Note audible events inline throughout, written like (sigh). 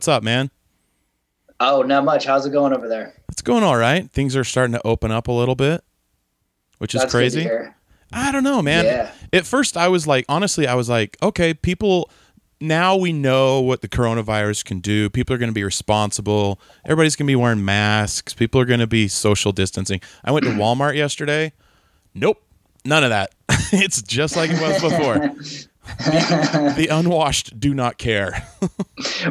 What's up, man? Oh, not much. How's it going over there? It's going all right. Things are starting to open up a little bit, which is That's crazy. I don't know, man. Yeah. At first, I was like, honestly, I was like, okay, people. Now we know what the coronavirus can do. People are going to be responsible. Everybody's going to be wearing masks. People are going to be social distancing. I went to (clears throat) Walmart yesterday. Nope, none of that. (laughs) it's just like it was before. (laughs) the, (laughs) the unwashed do not care.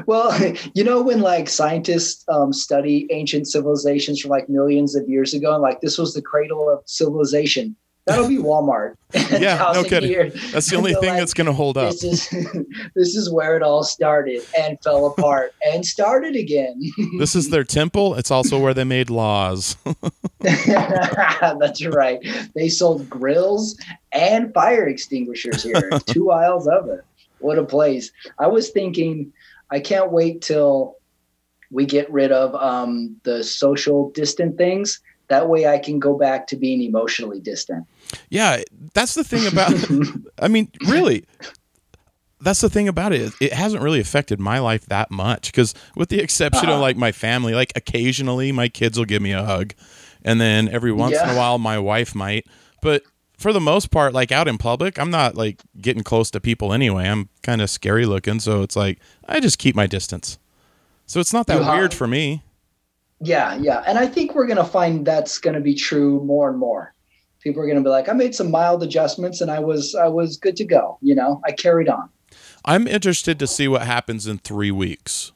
Well, you know when like scientists um, study ancient civilizations from like millions of years ago, and like this was the cradle of civilization. That'll be Walmart. (laughs) Yeah, no kidding. years. That's the only thing like, that's going to hold up. This is (laughs) this is where it all started and fell apart (laughs) and started again. This is their temple. It's also where they made laws. That's right. They sold grills and fire extinguishers here. Two aisles of it. What a place. I was thinking, I can't wait till we get rid of um, the social distant things. That way I can go back to being emotionally distant. yeah, that's the thing about. (laughs) I mean, really, that's the thing about it. It hasn't really affected my life that much because, with the exception of Uh-huh. like my family, like occasionally my kids will give me a hug, and then every once in a while my wife might. But for the most part, like out in public, I'm not like getting close to people anyway. I'm kind of scary looking, so it's like I just keep my distance. So it's not that You weird for me. Yeah, yeah. And I think we're going to find that's going to be true more and more. People are going to be like, I made some mild adjustments and I was I was good to go, you know. I carried on. I'm interested to see what happens in three weeks.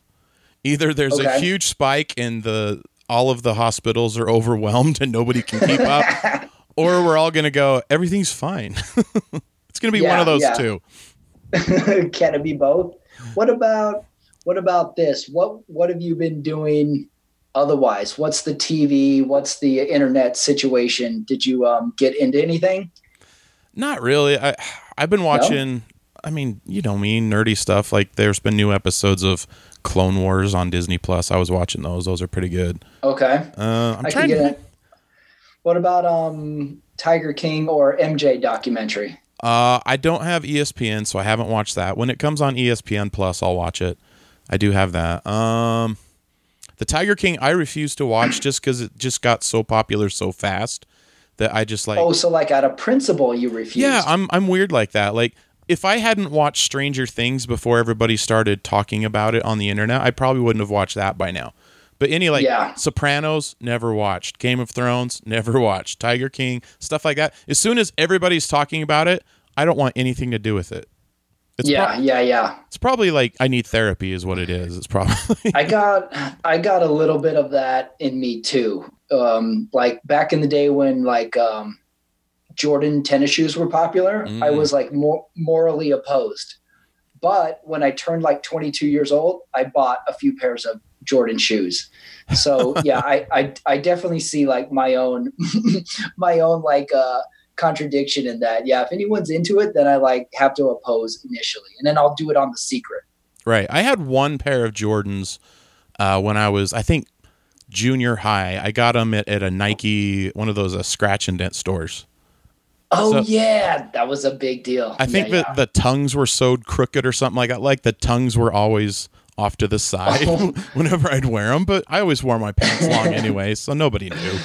Either there's a huge spike in the all of the hospitals are (laughs) overwhelmed and nobody can keep (laughs) up, or we're all gonna go, everything's fine. (laughs) it's gonna be one of those yeah. two. Can it be both? What about what about this? What what have you been doing otherwise? What's the TV? What's the internet situation? Did you um, get into anything? Not really. I I've been watching. I mean, you know me, nerdy stuff. Like there's been new episodes of Clone Wars on Disney Plus. I was watching those. Those are pretty good. Okay, Uh, I'm I can trying get to. it. What about um, Tiger King or MJ documentary? Uh, I don't have ESPN, so I haven't watched that. When it comes on ESPN Plus, I'll watch it. I do have that. Um, the Tiger King, I refuse to watch just because it just got so popular so fast that I just like. oh, so like out of principle, you refuse? yeah, I'm I'm weird like that. Like if I hadn't watched Stranger Things before everybody started talking about it on the internet, I probably wouldn't have watched that by now. But any like Yeah. Sopranos, never watched. Game of Thrones, (laughs) never watched. Tiger King, stuff like that. As soon as everybody's talking about it, I don't want anything to do with it. It's yeah, prob- yeah, yeah. it's probably like I need therapy, is what it is. It's probably I (laughs) got I got a little bit of that in me too. Um, like back in the day when like um, Jordan tennis shoes were popular, I Mm. was like more morally opposed. But when I turned like 22 years old, I bought a few pairs of Jordan shoes. So (laughs) yeah, I, I I definitely see like my own (laughs) my own like uh contradiction in that. Yeah, if anyone's into it, then I like have to oppose initially, and then I'll do it on the secret. right. I had one pair of Jordans uh, when I was, I think, junior high. I got them at, at a Nike, one of those uh, scratch and dent stores. Oh So- yeah, that was a big deal. I think yeah, that the tongues were sewed crooked or something like that. Like the tongues were always off to the side (laughs) (laughs) whenever I'd wear them, but I always wore my pants long anyway, so nobody knew.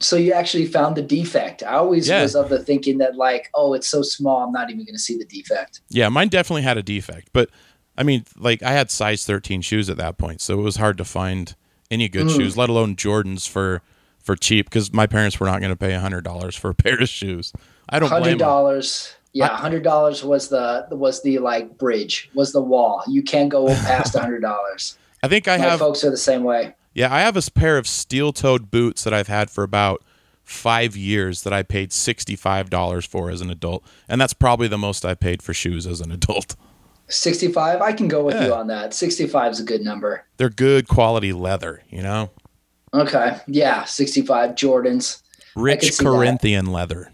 So you actually found the defect. I always Yeah. was of the thinking that like, oh, it's so small, I'm not even going to see the defect. Yeah, mine definitely had a defect, but I mean, like I had size 13 shoes at that point, so it was hard to find any good Mm. shoes, let alone Jordans for for cheap because my parents were not going to pay $100 for a (laughs) pair of shoes. I don't blame $100. Yeah, hundred dollars was the was the like bridge, was the wall. You can't go past hundred dollars. (laughs) I think I My have folks are the same way. Yeah, I have a pair of steel-toed boots that I've had for about five years that I paid sixty-five dollars for as an adult, and that's probably the most I paid for shoes as an adult. Sixty-five. I can go with you on that. Sixty-five is a good number. They're good quality leather, you know, Okay. Yeah, sixty-five Jordans. rich that. Corinthian leather.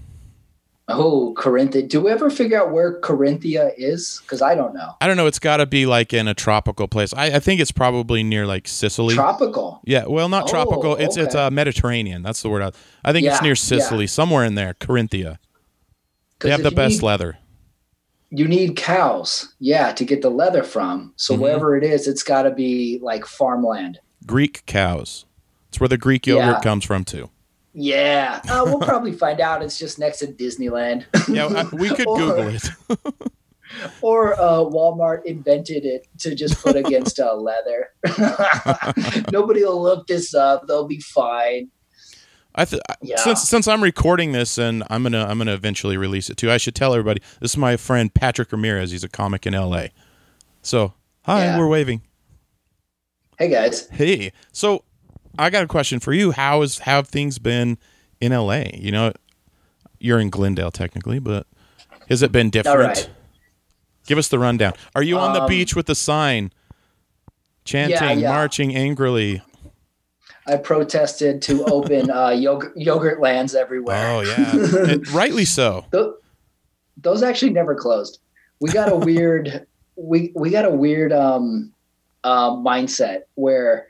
Oh, Corinthia. Do we ever figure out where Corinthia is? Because I don't know. I don't know. It's got to be like in a tropical place. I, I think it's probably near like Sicily. Tropical. yeah, well, not Oh, tropical. It's it's okay. uh, Mediterranean. That's the word. I, I think it's Yeah, near yeah. Sicily, somewhere in there. Corinthia. They have the best need- leather. you need cows, yeah, to get the leather from. So Mhm. wherever it is, it's got to be like farmland. Greek cows. It's where the Greek yogurt Yeah. comes from too. Yeah, uh, we'll probably find out. It's just next to Disneyland. Yeah, we could Or- Google it. (laughs) or uh, Walmart invented it to just put against uh, leather. (laughs) Nobody will look this up; they'll be fine. I th- Yeah. since since I'm recording this and I'm gonna I'm gonna eventually release it too. I should tell everybody this is my friend Patrick Ramirez. He's a comic in L.A. So hi, Yeah. we're waving. Hey guys, Hey, so I got a question for you. How is have things been in L.A.? You know, you're in Glendale technically, but has it been different? right. Give us the rundown. Are you on the Um, beach with the sign, chanting, yeah. marching angrily? I protested to open uh, (laughs) yogurt, yogurt lands everywhere. Oh yeah, And (laughs) rightly so. Tho- those actually never closed. We got a weird we we got a weird um uh, mindset where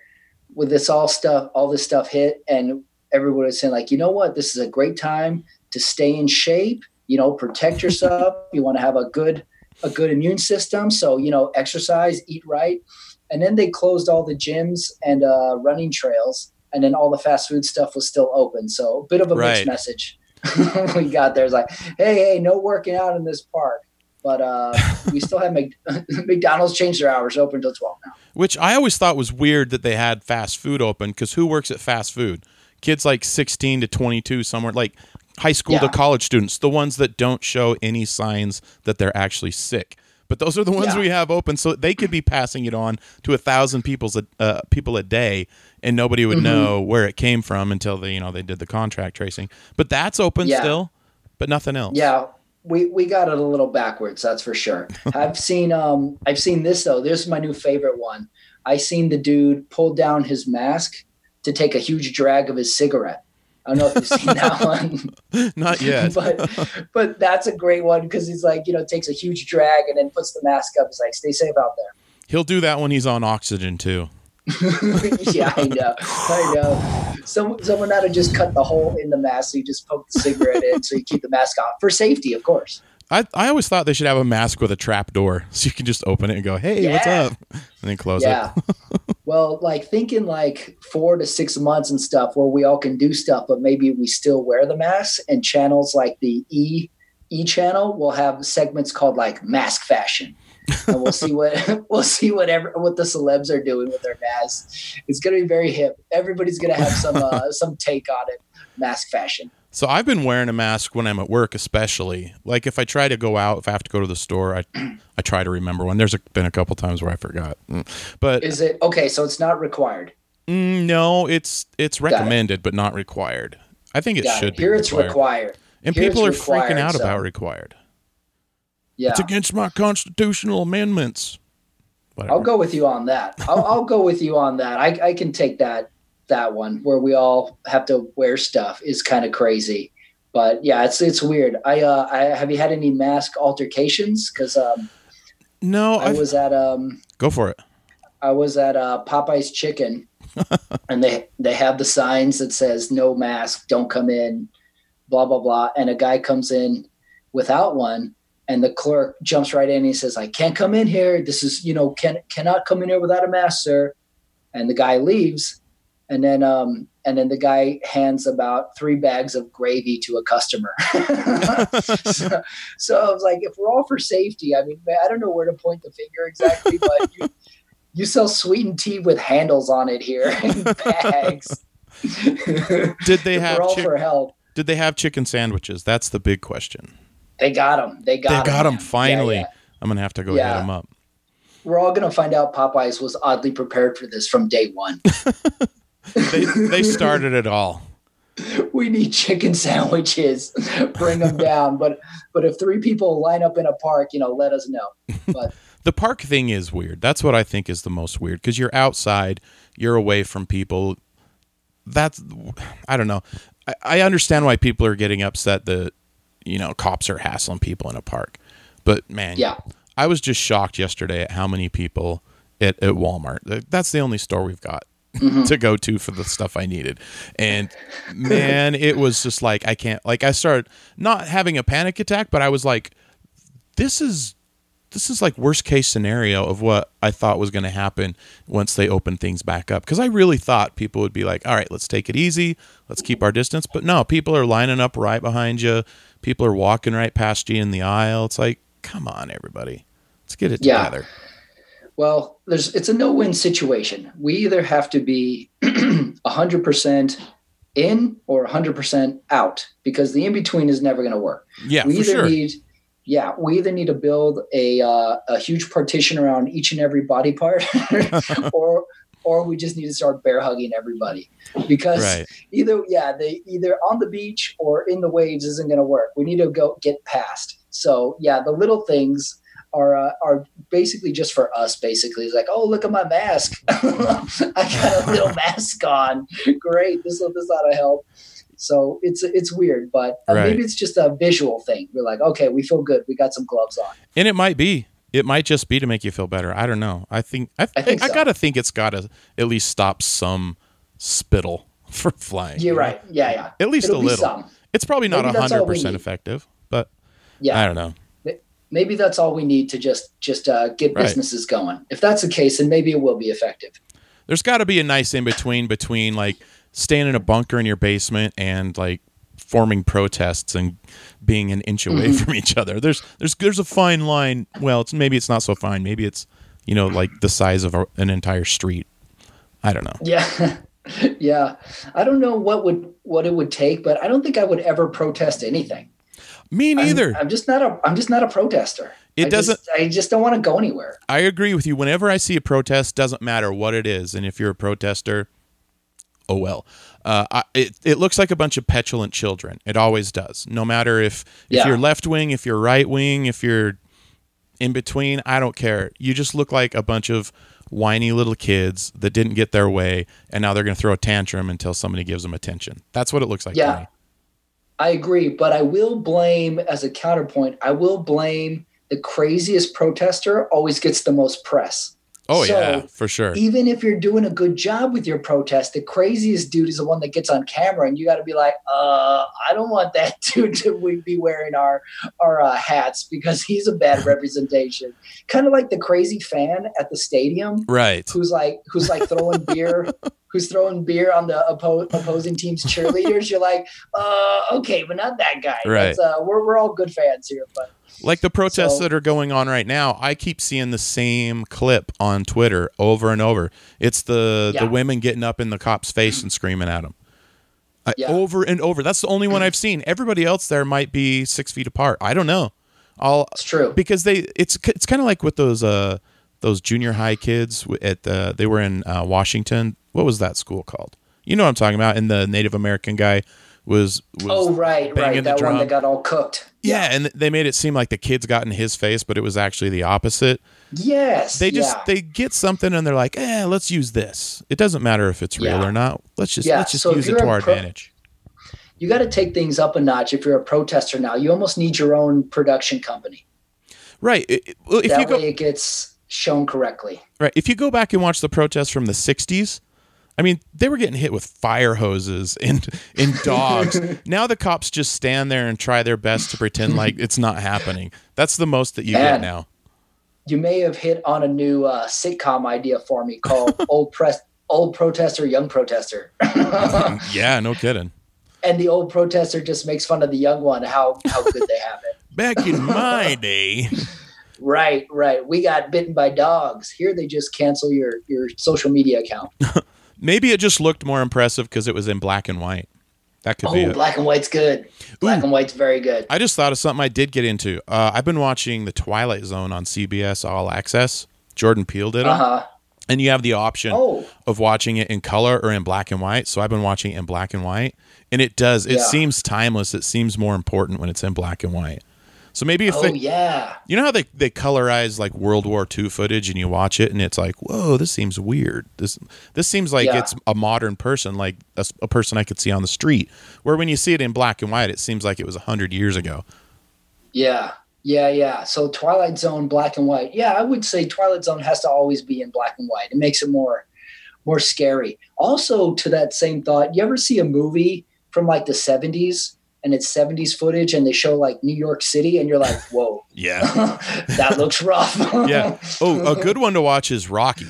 with this all stuff all this stuff hit and everyone was saying like you know what this is a great time to stay in shape you know protect (laughs) yourself you want to have a good a good immune system so you know exercise eat right and then they closed all the gyms and uh, running trails and then all the fast food stuff was still open so a bit of a Right. mixed message (laughs) we got there. It's like, hey, hey, no working out in this park. But uh, we still have Mc- (laughs) McDonald's changed their hours open until 12 now. Which I always thought was weird that they had fast food open because who works at fast food? Kids like 16 to 22, somewhere like high school to college students, the ones that don't show any signs that they're actually sick. But those are the ones Yeah. we have open, so they could be passing it on to a thousand people's a, uh, people a day, and nobody would Mhm. know where it came from until they, you know, they did the contract tracing. But that's open Yeah. still, but nothing else. Yeah, we, we got it a little backwards, that's for sure. (laughs) I've seen um I've seen this though. This is my new favorite one. I seen the dude pull down his mask to take a huge drag of his cigarette. I don't know if you've seen that (laughs) one. not (laughs) yet. but but that's a great one because he's like, you know, takes a huge drag and then puts the mask up. He's like, stay safe out there. He'll do that when he's on oxygen too. (laughs) yeah, I know. I know. Some, someone ought to just cut the hole in the mask so you just poke the cigarette in so you keep the mask on for safety, of course. I, I always thought they should have a mask with a trap door (laughs) so you can just open it and go, hey, what's up? And then close it. Yeah. (laughs) well, like thinking like four to six months and stuff where we all can do stuff, but maybe we still wear the mask and channels like the E E channel will have segments called like mask fashion. And we'll see what (laughs) we'll see whatever what the celebs are doing with their masks. It's gonna be very hip. Everybody's gonna have some uh, (laughs) some take on it. Mask fashion. So I've been wearing a mask when I'm at work, especially. Like if I try to go out, if I have to go to the store, I I try to remember one. There's a, been a couple times where I forgot. Mm. But Is it okay? So it's not required. mm, no, it's it's it. recommended but not required. I think it Got should it. be Here it's required. required. and Here people are freaking out so- about required. Yeah. It's against my constitutional amendments. Whatever. I'll go with you on that. I'll, I'll go with you on that. I, I can take that that one where we all have to wear stuff is kind of crazy. But yeah, it's it's weird. I uh, I have you had any mask altercations? Because um, No, I I've, was at um, go for it. I was at uh, Popeye's Chicken, (laughs) and they they have the signs that says no mask, don't come in, blah blah blah. And a guy comes in without one, and the clerk jumps right in. And he says, "I can't come in here. This is you know can cannot come in here without a mask, sir." And the guy leaves, and then um and then the guy hands about three bags of gravy to a customer. (laughs) so, so I was like, if we're all for safety, I mean, I don't know where to point the finger exactly, but you, you sell sweetened tea with handles on it here (laughs) in bags. Did they have all chick- for help. Did they have chicken sandwiches? That's the big question. They got them. They got they got man. finally. Yeah, yeah. I'm gonna have to go Yeah. hit them up. We're all gonna find out Popeyes was oddly prepared for this from day one. (laughs) They they started it all. (laughs) we need chicken sandwiches. (laughs) Bring them down. But but if three people line up in a park, you know, let us know. But The park thing is weird. That's what I think is the most weird because you're outside, you're away from people. That's I don't know. I, I understand why people are getting upset that you know cops are hassling people in a park, but man, yeah, I was just shocked yesterday at how many people at, at Walmart. That's the only store we've got Mhm. (laughs) to go to for the stuff I needed. And man, it was just like I can't like I started not having a panic attack, but I was like this is this is like worst case scenario of what I thought was going to happen once they open things back up. Because I really thought people would be like, all right, let's take it easy, let's keep our distance. But no, people are lining up right behind you. People are walking right past you in the aisle. It's like, come on, everybody, let's get it Yeah. together. Well, there's it's a no-win situation. We either have to be (clears throat) 100% in or 100% out because the in between is never going to work. Yeah, we for either sure. need yeah, we either need to build a uh, a huge partition around each and every body part (laughs) or or we just need to start bear hugging everybody. Because right. either yeah they either on the beach or in the waves isn't going to work. We need to go get past. So yeah the little things are uh, are basically just for us basically. It's like oh look at my mask. (laughs) I got a little (laughs) mask on. Great this this ought to help. So it's it's weird but uh, Right. maybe it's just a visual thing. We're like okay we feel good. We got some gloves on. And it might be. It might just be to make you feel better. I don't know. I think I, I think I, so. gotta think it's gotta at least stop some spittle (laughs) from flying. you're right yeah yeah At least It'll a little. It's probably not hundred percent effective, but yeah I don't know. maybe that's all we need to just just uh, get Right. businesses going. If that's the case, then maybe it will be effective. There's got to be a nice in between between like staying in a bunker in your basement and like forming protests and being an inch away Mm-hmm. from each other. There's there's there's a fine line. Well, it's maybe it's not so fine. Maybe it's you know like the size of an entire street. I don't know. Yeah, (laughs) yeah. I don't know what would what it would take, but I don't think I would ever protest anything. Me I'm- neither. I'm, just not a I'm just not a protester. It I doesn't- Just, I just don't want to go anywhere. I agree with you. Whenever I see a protest, doesn't matter what it is, and if you're a protester, oh well. Uh, I, it it looks like a bunch of petulant children. It always does. No matter if if Yeah. you're left wing, if you're right wing, if you're in between, I don't care. You just look like a bunch of whiny little kids that didn't get their way, and now they're going to throw a tantrum until somebody gives them attention. That's what it looks like Yeah. to me. I agree, but I will blame as a counterpoint. I will blame the craziest protester always gets the most press. Oh So, yeah, for sure. even if you're doing a good job with your protest, the craziest dude is the one that gets on camera, and you got to be like, uh, I don't want that (laughs) dude to be wearing our our uh, hats because he's a bad (laughs) representation. kind of like the crazy fan at the stadium Right. who's like who's like throwing (laughs) beer. Who's throwing beer on the oppo- opposing team's cheerleaders? You're like, uh, okay, but not that guy. Right. Uh, we're we're all good fans here, but Like the protests So- that are going on right now, I keep seeing the same clip on Twitter over and over. It's the the women getting up in the cop's face and screaming at him. I, Yeah. Over and over. That's the only one I've seen. Everybody else there might be six feet apart. I don't know. I'll it's true. because they it's it's kind of like with those uh those junior high kids at the they were in uh, Washington. What was that school called? You know what I'm talking about. And the Native American guy was was Oh right, right. That one that got all cooked. yeah, and they made it seem like the kids got in his face, but it was actually the opposite. Yes. They just yeah. they get something and they're like, "Eh, let's use this." It doesn't matter if it's real Yeah. or not. Let's just Yeah, let's just so use it to our pro- advantage. you got to take things up a notch if you're a protester now. You almost need your own production company. Right. It- it- well, if that you go way it gets shown correctly. right, if you go back and watch the protests from the '60s, I mean, they were getting hit with fire hoses and and dogs. (laughs) now the cops just stand there and try their best to pretend like it's not happening. That's the most that you get now. You may have hit on a new uh, sitcom idea for me called (laughs) "Old Press." Old protester, young protester, (laughs) yeah, no kidding. and the old protester just makes fun of the young one. How how good they have it. Back in my day, Right, right. We got bitten by dogs. Here they just cancel your your social media account. Maybe it just looked more impressive because it was in black and white. That could be Oh, black and white's good. Black Ooh. and white's very good. I just thought of something I did get into. Uh, I've been watching The Twilight Zone on CBS All Access. Jordan Peele did it, Uh huh. and you have the option Oh, of watching it in color or in black and white. So I've been watching it in black and white, and it does. It Yeah. seems timeless. It seems more important when it's in black and white. So maybe if oh they, yeah. you know how they they colorize like World War II footage, and you watch it, and it's like, whoa, this seems weird. This this seems like Yeah. it's a modern person, like a person I could see on the street. Where when you see it in black and white, it seems like it was a hundred years ago. Yeah. Yeah, yeah. So Twilight Zone, black and white. Yeah, I would say Twilight Zone has to always be in black and white. It makes it more more scary. Also, to that same thought, you ever see a movie from like the 70s and it's 70s footage and they show like New York City and you're like, whoa, (laughs) Yeah. (laughs) that looks rough. (laughs) yeah. Oh, a good one to watch is Rocky.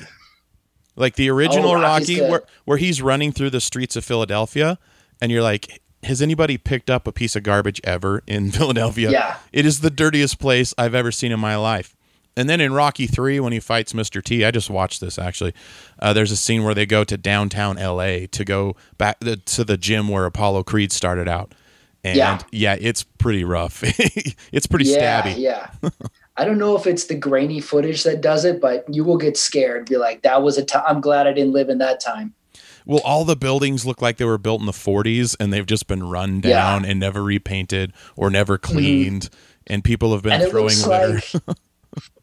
Like the original Oh, Rocky, good. where, where he's running through the streets of Philadelphia, and you're like, has anybody picked up a piece of garbage ever in Philadelphia? Yeah. It is the dirtiest place I've ever seen in my life. And then in Rocky 3, when he fights Mr. T, I just watched this actually. Uh, there's a scene where they go to downtown LA to go back the, to the gym where Apollo Creed started out. And Yeah. yeah, it's pretty rough. (laughs) it's pretty yeah, stabby. Yeah. I don't know if it's the grainy footage that does it, but you will get scared. Be like, that was a time. I'm glad I didn't live in that time. Well, all the buildings look like they were built in the 40s and they've just been run Yeah. Mm-hmm. down and never repainted or never cleaned. And people have been throwing litter. like (laughs)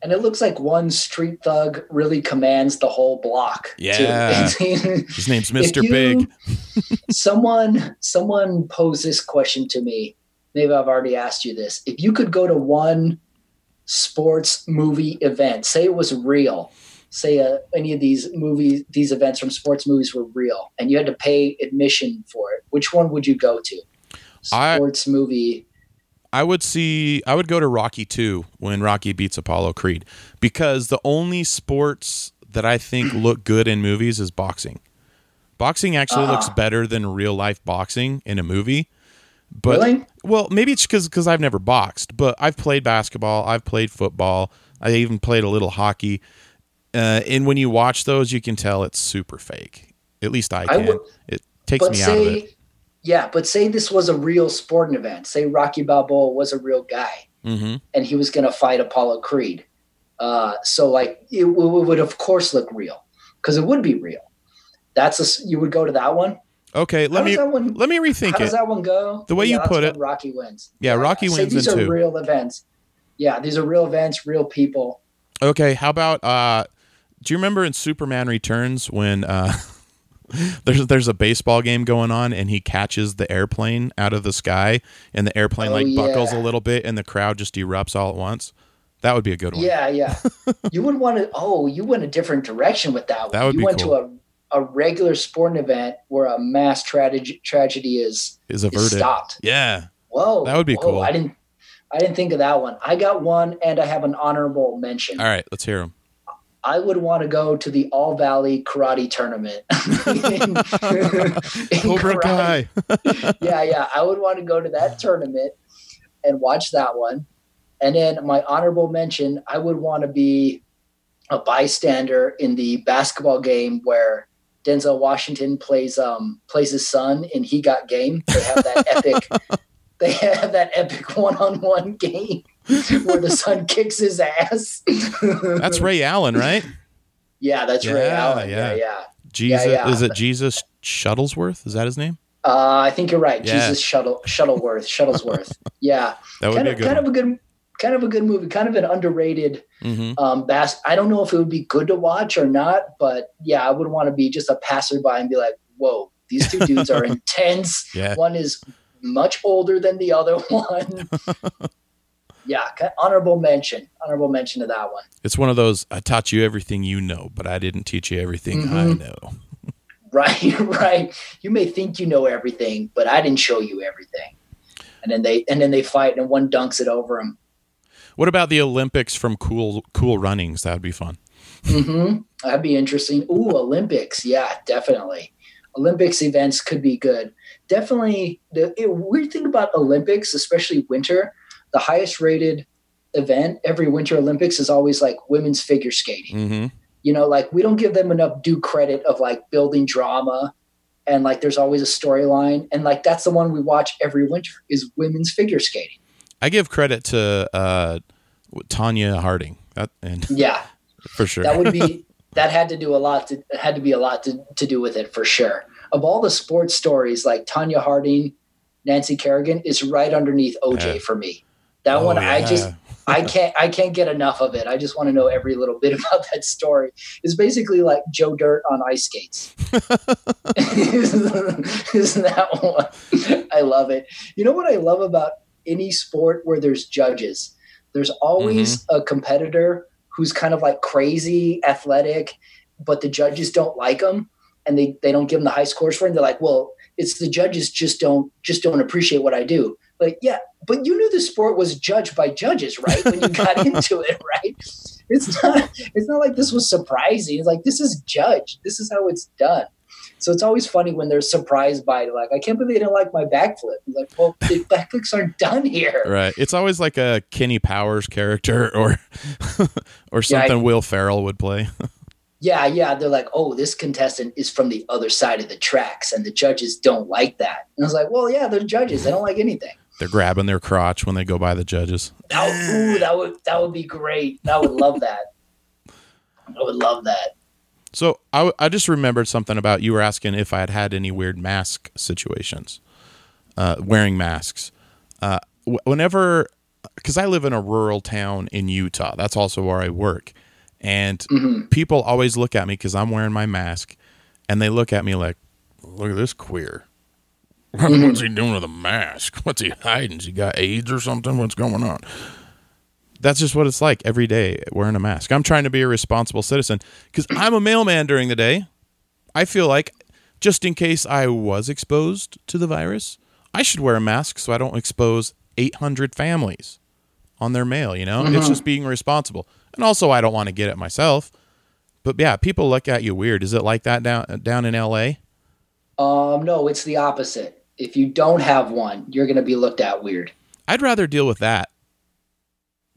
and it looks like one street thug really commands the whole block. Yeah. (laughs) His name's Mr. Big. (laughs) someone someone posed this question to me maybe i've already asked you this if you could go to one sports movie event say it was real say uh, any of these movies these events from sports movies were real and you had to pay admission for it which one would you go to I- sports movie I would see I would go to Rocky 2 when Rocky beats Apollo Creed because the only sports that I think (clears throat) look good in movies is boxing. Boxing actually Uh-huh. looks better than real life boxing in a movie. But Really? well, maybe it's cuz cuz I've never boxed, but I've played basketball, I've played football, I even played a little hockey. Uh, and when you watch those, you can tell it's super fake. At least I I can. would- it takes me out of it. Say yeah but say this was a real sporting event say rocky balboa was a real guy hmm and he was going to fight Apollo Creed. Uh, so like it, w- would of course look real because it would be real. That's a you would go to that one. Okay, How let me does that one? let me rethink How rethink does that one go? The way you put it- Rocky wins. Yeah, Rocky Say wins these in are two. real events. Yeah, these are real events, real people. Okay, how about uh do you remember in Superman Returns when uh (laughs) (laughs) there's there's a baseball game going on and he catches the airplane out of the sky and the airplane Oh, like buckles a little bit and the crowd just erupts all at once? That would be a good one. Yeah, yeah. (laughs) you wouldn't want to. Oh, you went a different direction with that one. That would you be went cool. to a a regular sporting event where a mass tragedy tragedy is, Is is averted. stopped. Yeah. Whoa, That would be whoa, cool. I didn't, I didn't think of that one. I got one, and I have an honorable mention. All right, let's hear him. I would want to go to the All Valley Karate Tournament. in- (laughs) in Cobra. Kai. (laughs) Yeah, yeah. I would want to go to that tournament and watch that one. And then my honorable mention, I would want to be a bystander in the basketball game where Denzel Washington plays um plays his son and he got game. They have that (laughs) epic they have that epic one-on-one game (laughs) where the son kicks his ass. That's Ray Allen, right? Yeah, that's Ray Allen. Yeah, yeah. yeah. Jesus yeah. is it Jesus Shuttlesworth? Is that his name? Uh, I think you're right. Yeah. Jesus Shuttle Shuttleworth, Shuttlesworth. Yeah, (laughs) That would kind be of good kind one. of a good kind of a good movie. Kind of an underrated hmm um, bas- I don't know if it would be good to watch or not, but yeah, I would want to be just a passerby and be like, "Whoa, these two dudes are (laughs) intense. Yeah. One is much older than the other one." Yeah, honorable mention. Honorable mention to that one. It's one of those I taught you everything you know, but I didn't teach you everything I Mhm. know. (laughs) Right, (laughs) right. You may think you know everything, but I didn't show you everything. And then they and then they fight, and one dunks it over him. What about the Olympics from Cool Cool Runnings? That would be fun. hmm That'd be interesting. Ooh, Olympics. Yeah, definitely. Olympics events could be good. Definitely. The it, weird thing about Olympics, especially winter, the highest rated event every winter Olympics is always like women's figure skating. hmm You know, like we don't give them enough due credit of like building drama and like there's always a storyline. And like that's the one we watch every winter is women's figure skating. I give credit to uh, Tonya Harding. That and (laughs) Yeah. for sure. that would be (laughs) that had to do a lot to had to be a lot to, to do with it for sure of all the sports stories like tonya harding nancy kerrigan is right underneath oj Yeah. for me that Oh, one i just i (laughs) can't i can't get enough of it. I just want to know every little bit (laughs) about that story. It's basically like joe dirt on ice skates. (laughs) Isn't that one. I love it. You know what i love about any sport where there's judges? There's always Mm-hmm. a competitor who's kind of like crazy athletic but the judges don't like him and they, they don't give him the high scores for him they're like well it's the judges just don't just don't appreciate what i do like, yeah, but you knew the sport was judged by judges, right? When you (laughs) got into it, right? It's not it's not like this was surprising. It's like this is judged. This is how it's done. So it's always funny when they're surprised by like, I can't believe they didn't like my backflip. I'm like, well, the (laughs) backflips aren't done here. Right. It's always like a Kenny Powers character or (laughs) or something Yeah, I- Will Ferrell would play. Yeah, yeah. They're like, oh, this contestant is from the other side of the tracks, and the judges don't like that. And I was like, well, yeah, they're judges. They don't like anything. They're grabbing their crotch when they go by the judges. That, would- ooh, that would that would be great. I would love that. I would love that. So I, w- I just remembered something about you were asking if I had had any weird mask situations, uh, wearing masks. Uh, w- whenever, because I live in a rural town in Utah, that's also where I work, and Mhm. people always look at me because I'm wearing my mask, and they look at me like, "Look at this queer. What's he doing with a mask? (laughs) What's he hiding? Has he got AIDS or something? What's going on?" That's just what it's like every day wearing a mask. I'm trying to be a responsible citizen because I'm a mailman during the day. I feel like just in case I was exposed to the virus, I should wear a mask so I don't expose 800 families on their mail. You know, it's just being responsible. And also, I don't want to get it myself. But yeah, people look at you weird. Is it like that down down in L.A.? Um, no, it's the opposite. If you don't have one, you're going to be looked at weird. I'd rather deal with that.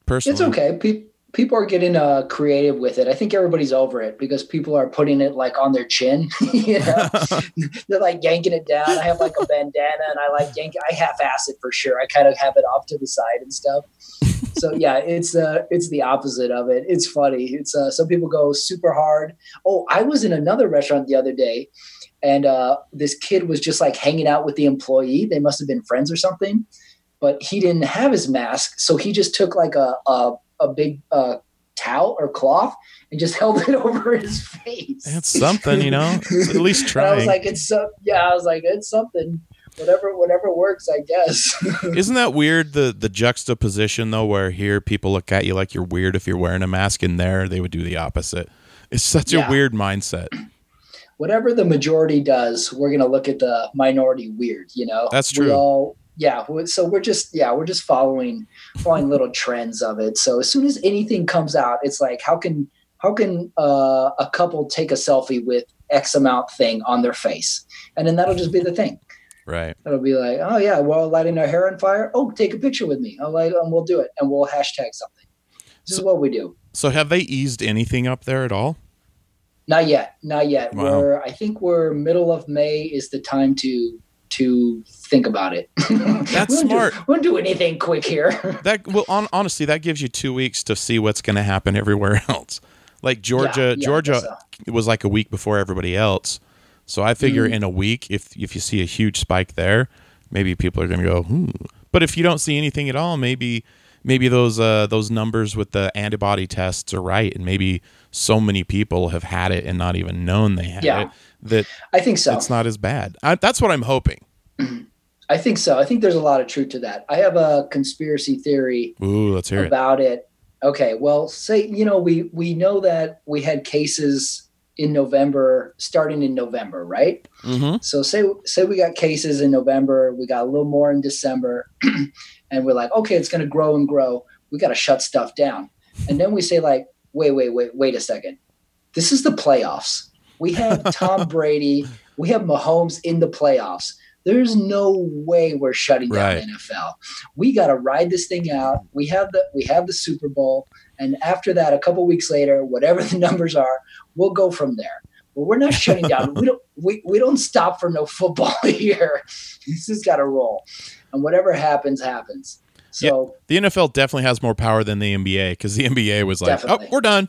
Personally, It's okay. Pe- people are getting uh, creative with it. I think everybody's over it because people are putting it like on their chin. (laughs) you know, (laughs) they're like yanking it down. I have like a bandana and I like yank. I half ass it for sure. I kind of have it off to the side and stuff. So (laughs) yeah, it's uh, it's the opposite of it. It's funny. It's uh, some people go super hard. Oh, I was in another restaurant the other day, and uh, this kid was just like hanging out with the employee. They must have been friends or something, but he didn't have his mask, so he just took like a a, a big uh, towel or cloth and just (laughs) held it over his face. It's something, you know. (laughs) At least And I was like, it's so yeah. I was like, it's something. Whatever, whatever works, I guess. (laughs) Isn't that weird? The the juxtaposition though, where here people look at you like you're weird if you're wearing a mask, and there they would do the opposite. It's such a weird mindset. Whatever the majority does, we're gonna look at the minority weird. You know, That's true. all, yeah. So we're just yeah, we're just following following little trends of it. So as soon as anything comes out, it's like how can how can uh, a couple take a selfie with X amount thing on their face, and then that'll just be the thing. Right. It'll be like, oh yeah, we're lighting our hair on fire. Oh, take a picture with me. I'll light, and we'll do it, and we'll hashtag something. This is what we do. So have they eased anything up there at all? Not yet, not yet. Wow. We're I think we're middle of May is the time to to think about it. (laughs) That's we won't smart. Do, we won't do anything quick here. (laughs) That well, on, honestly, that gives you two weeks to see what's going to happen (laughs) everywhere else. Like Georgia, Yeah, yeah, Georgia so. it was like a week before everybody else. So I figure Mhm. in a week, if if you see a huge spike there, maybe people are going to go. Hmm. But if you don't see anything at all, maybe maybe those uh, those numbers with the antibody tests are right, and maybe so many people have had it and not even known they had Yeah. it that I think so. it's not as bad. I, that's what I'm hoping. (clears throat) I think so. I think there's a lot of truth to that. I have a conspiracy theory Ooh, let's hear it. about it. Okay, well, say you know we we know that we had cases in November, starting in November, right? Mm-hmm. So say say we got cases in November, we got a little more in December, (clears throat) and we're like, okay, it's going to grow and grow. We got to shut stuff down, and then we say like, wait, wait, wait, wait a second. This is the playoffs. We have (laughs) Tom Brady, we have Mahomes in the playoffs. There's no way we're shutting down Right. the NFL. We got to ride this thing out. We have the we have the Super Bowl, and after that, a couple weeks later, whatever the (laughs) numbers are, we'll go from there. But we're not shutting down. We don't we, we don't stop for no football (laughs) here. This has got to roll, and whatever happens, happens. So The NFL definitely has more power than the NBA because the NBA was like, Definitely. "Oh, we're done."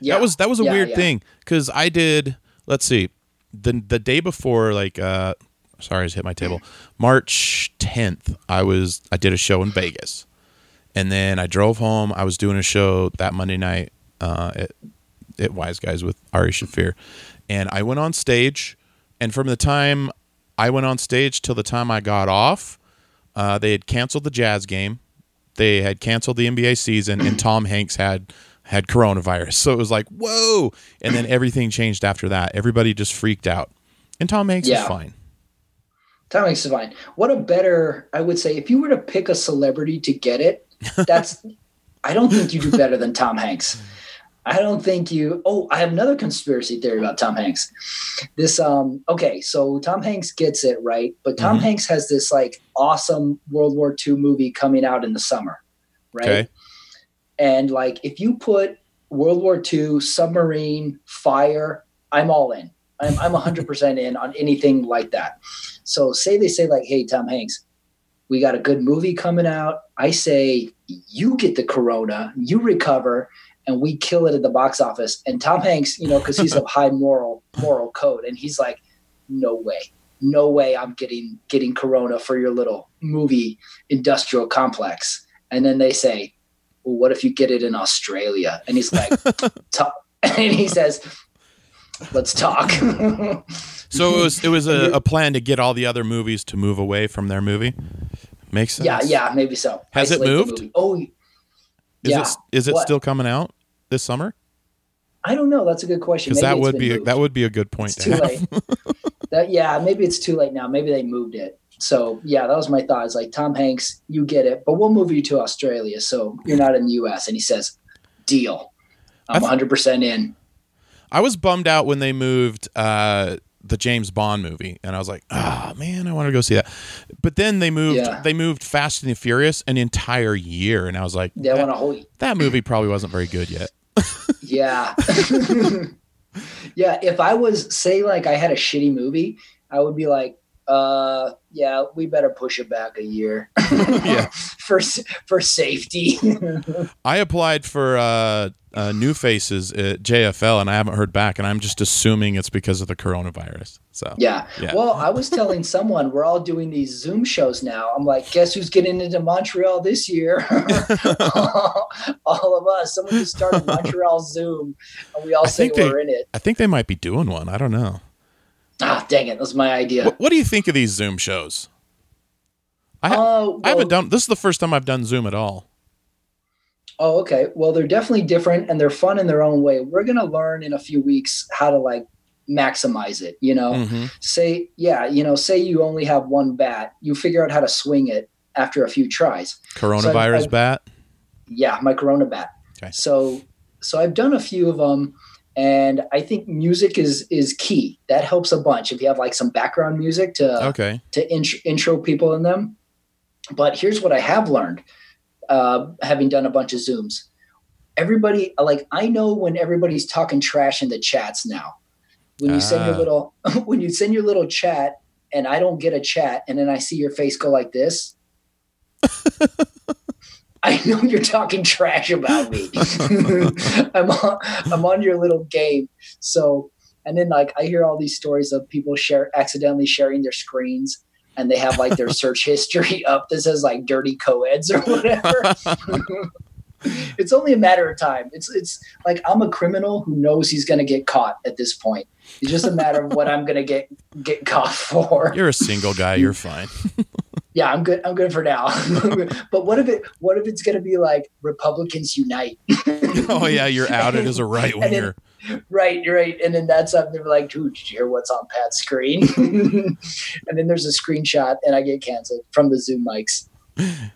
yeah, (clears throat) That was that was a Yeah, weird yeah. thing because I did. Let's see, the the day before, like, uh, sorry, I just hit my table. March tenth, I was I did a show in Vegas, and then I drove home. I was doing a show that Monday night uh, at at Wise Guys with Ari Shaffir, and I went on stage, and from the time I went on stage till the time I got off, uh, they had canceled the Jazz game. They had canceled the NBA season, and Tom Hanks had had coronavirus. So it was like, whoa! And then everything changed after that. Everybody just freaked out, and Tom Hanks Yeah. was fine. Tom Hanks is fine. What a better, I would say, if you were to pick a celebrity to get it, that's, (laughs) I don't think you do better than Tom Hanks. I don't think you. Oh, I have another conspiracy theory about Tom Hanks. This, um, okay, so Tom Hanks gets it right, but Tom Mhm. Hanks has this like awesome World War II movie coming out in the summer, right? Okay. And like, if you put World War II, submarine, fire, I'm all in. I'm, I'm 100% in on anything like that. So, say they say, like, hey, Tom Hanks, we got a good movie coming out. I say, you get the corona, you recover, and we kill it at the box office. And Tom Hanks, you know, because he's of (laughs) high moral moral code, and he's like, no way. No way I'm getting getting corona for your little movie industrial complex. And then they say, well, what if you get it in Australia? And he's like, (laughs) (laughs) and he says, let's talk. So it was it was a, a plan to get all the other movies to move away from their movie. Makes sense. yeah, yeah, maybe so. Has it Isolate the moved? Oh, Is yeah. it is it What? still coming out this summer? I don't know. That's a good question. Because that would be a, moved. that would be a good point it's to too have. late. (laughs) that yeah, maybe it's too late now. Maybe they moved it. So yeah, that was my thought. It's like Tom Hanks, you get it, but we'll move you to Australia, so you're not in the U.S. And he says, "Deal, I'm 100 percent in." I was bummed out when they moved uh, the James Bond movie, and I was like, "Ah, man, I want to go see that." But then they moved Yeah. they moved Fast and the Furious an entire year, and I was like, that, want to hold. that movie probably wasn't very good yet. Yeah. (laughs) yeah. If I was, say, like I had a shitty movie, I would be like, uh, yeah, we better push it back a year. (laughs) Yeah. (laughs) for for safety. I applied for uh, uh, New Faces at JFL, and I haven't heard back, and I'm just assuming it's because of the coronavirus. So yeah. Yeah. Well, I was telling someone we're all doing these Zoom shows now. I'm like, guess who's getting into Montreal this year? (laughs) (laughs) all of us. Someone just started Montreal Zoom, and we all I say think they- we're in it. I think they might be doing one. I don't know. Ah, dang it! That's my idea. What, what do you think of these Zoom shows? I ha- Oh, I haven't done. This is the first time I've done Zoom at all. Oh, okay. Well, they're definitely different and they're fun in their own way. We're going to learn in a few weeks how to like maximize it, you know. hmm Say, yeah, you know, say you only have one bat, you figure out how to swing it after a few tries. Coronavirus I- bat. Yeah, my Corona bat. Okay. So, so I've done a few of them and I think music is is key. That helps a bunch if you have like some background music to Okay. to int- intro people in them. But here's what I have learned, uh, having done a bunch of Zooms. Everybody, like, I know when everybody's talking trash in the chats now. When you send your Ah. little, (laughs) when you send your little chat, and I don't get a chat, and then I see your face go like this. (laughs) I know you're talking trash about me. (laughs) I'm on, I'm on your little game. So, and then like I hear all these stories of people share accidentally sharing their screens and they have like their (laughs) search history up that says like dirty co-eds or whatever. (laughs) it's only a matter of time. It's it's like I'm a criminal who knows he's going to get caught at this point. It's just a matter of what I'm going to get get caught for. You're a single guy. You're fine. (laughs) Yeah, I'm good. I'm good for now. but what if it? What if it's going to be like Republicans unite? oh yeah, you're outed as a right winger. Right, right. And then that's up. They're like, dude, did you hear what's on Pat's screen? (laughs) and then there's a screenshot, and I get canceled from the Zoom mics.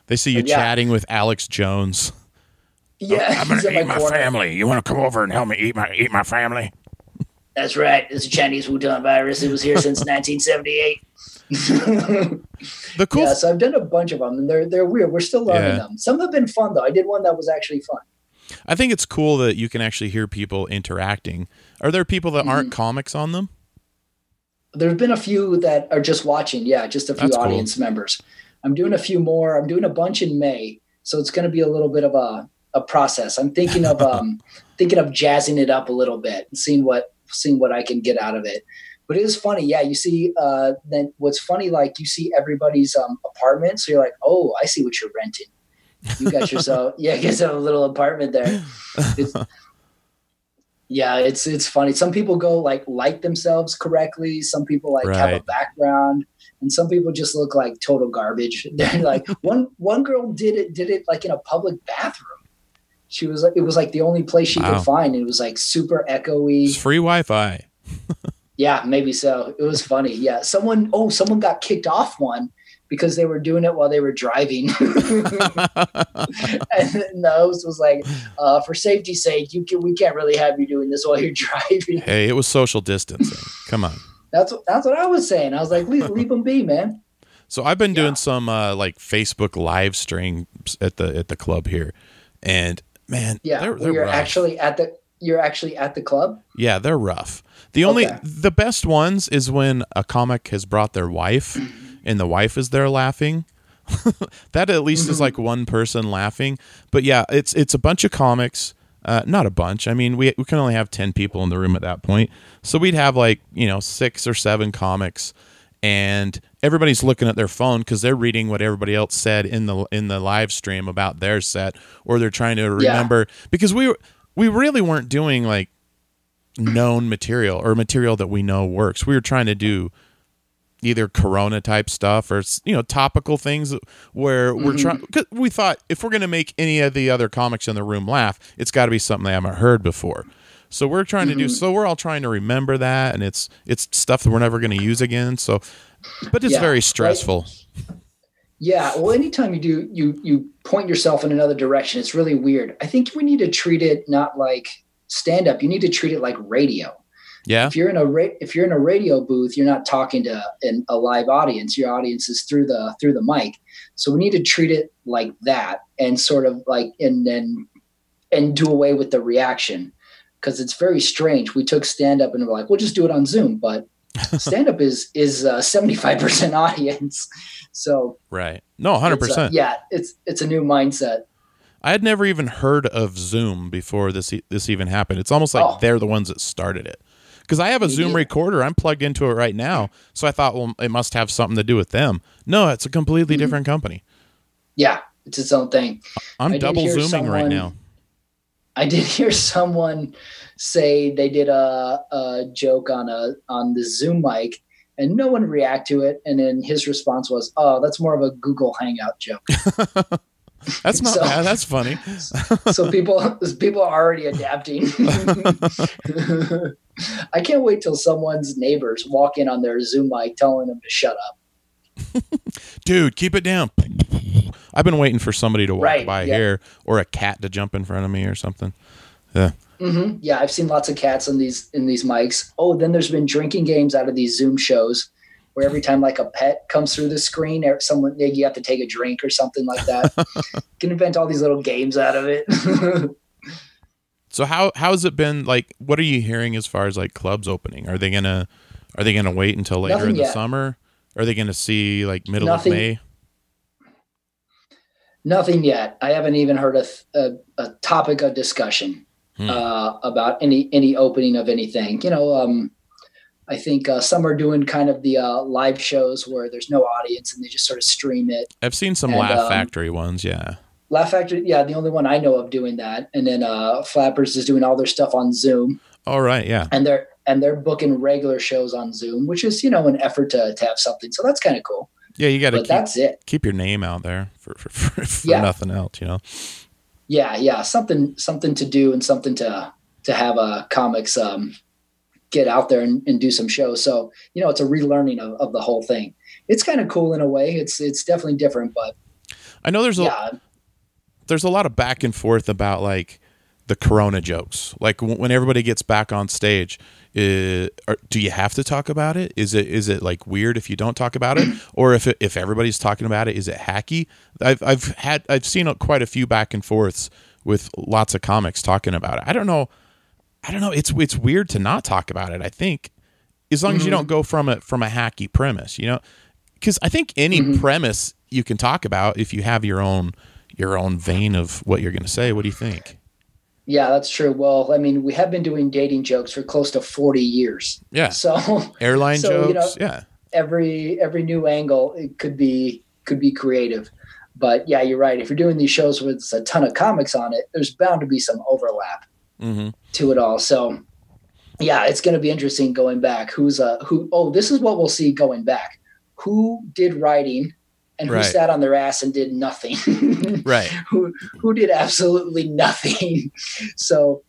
They see you Yeah. chatting with Alex Jones. Yeah, oh, I'm gonna eat my corner. family. You want to come over and help me eat my eat my family? That's right. It's a Chinese Wuhan virus. It was here since (laughs) 1978. The cool. yeah, so I've done a bunch of them, and they're they're weird. We're still learning Yeah. them. Some have been fun though. I did one that was actually fun. I think it's cool that you can actually hear people interacting. Are there people that aren't Mm-hmm. comics on them? There's been a few that are just watching. Yeah, just a few That's cool. audience members. I'm doing a few more. I'm doing a bunch in May, so it's going to be a little bit of a a process. I'm thinking of um (laughs) thinking of jazzing it up a little bit and seeing what seeing what I can get out of it. But it is funny, yeah. You see, uh, then what's funny, like you see everybody's um, apartment, so you're like, oh, I see what you're renting. You got yourself, (laughs) yeah, you guys have a little apartment there. It's, (laughs) yeah, it's it's funny. Some people go like light themselves correctly. Some people like have a background, and some people just look like total garbage. (laughs) They're like one one girl did it did it like in a public bathroom. She was like it was like the only place she Wow. could find. It was like super It's echoey. free Wi-Fi. Yeah, maybe so. It was funny. Yeah, someone. Oh, someone got kicked off one because they were doing it while they were driving. (laughs) and the host was like, uh, "For safety's sake, you can, we can't really have you doing this while you're (laughs) driving." Hey, it was social distancing. Come on. That's what that's what I was saying. I was like, "Leave, leave them be, man." So I've been doing Yeah. some uh, like Facebook live streams at the at the club here, and man, Yeah, they're, they're you're rough. actually at the you're actually at the club. yeah, they're rough. The only Okay. the best ones is when a comic has brought their wife, (clears throat) and the wife is there laughing. (laughs) that at least is Mm-hmm. like one person laughing. But yeah, it's it's a bunch of comics. Uh, not a bunch. I mean, we we can only have ten people in the room at that point, so we'd have like you know six or seven comics, and everybody's looking at their phone because they're reading what everybody else said in the in the live stream about their set, or they're trying to Yeah. remember because we we really weren't doing like known material or material that we know works. We were trying to do either corona type stuff or you know topical things where we're mm-hmm. trying cause we thought if we're going to make any of the other comics in the room laugh it's got to be something they haven't heard before so we're trying to do mm-hmm. so we're all trying to remember that and it's it's stuff that we're never going to use again so but it's Yeah, very right. stressful Yeah, well, anytime you do you you point yourself in another direction, it's really weird. I think we need to treat it not like stand up. You need to treat it like radio. Yeah If you're in a ra- if you're in a radio booth, you're not talking to an, a live audience. Your audience is through the through the mic. So we need to treat it like that and sort of like and then and do away with the reaction because it's very strange. We took stand up and we're like, we'll just do it on Zoom, but (laughs) stand up is is five percent audience. So right no 100% it's, uh, yeah, it's it's a new mindset. I had never even heard of Zoom before this this even happened. It's almost like Oh. they're the ones that started it. Because I have a Zoom recorder, I'm plugged into it right now, so I thought, well, it must have something to do with them. No, it's a completely Mhm. different company. Yeah, it's its own thing. I'm I double zooming right now. I did (laughs) hear someone say they did a, a joke on a on the Zoom mic and no one react to it. And then his response was, "Oh, that's more of a Google Hangout joke." (laughs) That's not (laughs) So- bad. That's funny. so people people are already adapting. I can't wait till someone's neighbors walk in on their Zoom mic telling them to shut up. (laughs) Dude, keep it down. I've been waiting for somebody to walk Right, by yeah. here or a cat to jump in front of me or something. Yeah. hmm Yeah, I've seen lots of cats in these in these mics. Oh, then there's been drinking games out of these Zoom shows where every time like a pet comes through the screen, or someone you have to take a drink or something like that. (laughs) Can invent all these little games out of it. (laughs) So how how has it been like what are you hearing as far as like clubs opening? Are they going to are they going to wait until later Nothing in the yet. summer? Are they going to see like middle Nothing. of May? Nothing yet. I haven't even heard a, a, a topic of discussion Hmm. uh, about any any opening of anything. You know, um, I think uh, some are doing kind of the uh, live shows where there's no audience and they just sort of stream it. I've seen some And, Laugh um, Factory ones, yeah. Laugh Factory, yeah, the only one I know of doing that. And then uh, Flappers is doing all their stuff on Zoom, All right, yeah. and they're and they're booking regular shows on Zoom, which is you know an effort to to have something. So that's kind of cool. Yeah, you got to keep that's it. keep your name out there for for, for, for Yeah. nothing else, you know. Yeah, yeah, something something to do and something to to have uh, comics um, get out there and, and do some shows. So you know, it's a relearning of, of the whole thing. It's kind of cool in a way. It's it's definitely different, but I know there's a yeah, there's a lot of back and forth about like the corona jokes. Like w- when everybody gets back on stage, uh, are, do you have to talk about it? Is it is it like weird if you don't talk about it, (clears throat) or if it, if everybody's talking about it, is it hacky? I've I've had I've seen quite a few back and forths with lots of comics talking about it. I don't know. I don't know. It's it's weird to not talk about it. I think as long as you don't go from it from a hacky premise, you know, because I think any premise you can talk about if you have your own your own vein of what you're going to say. What do you think? yeah, that's true. Well, I mean, we have been doing dating jokes for close to forty years, Yeah, so (laughs) airline So, you jokes. know- yeah, every every new angle it could be could be creative. But yeah, you're right. If you're doing these shows with a ton of comics on it, there's bound to be some overlap. hmm to it all. So yeah, it's going to be interesting going back. Who's uh who? Oh, this is what we'll see going back. Who did writing and who Right. sat on their ass and did nothing? (laughs) right. who who did absolutely nothing? (laughs) so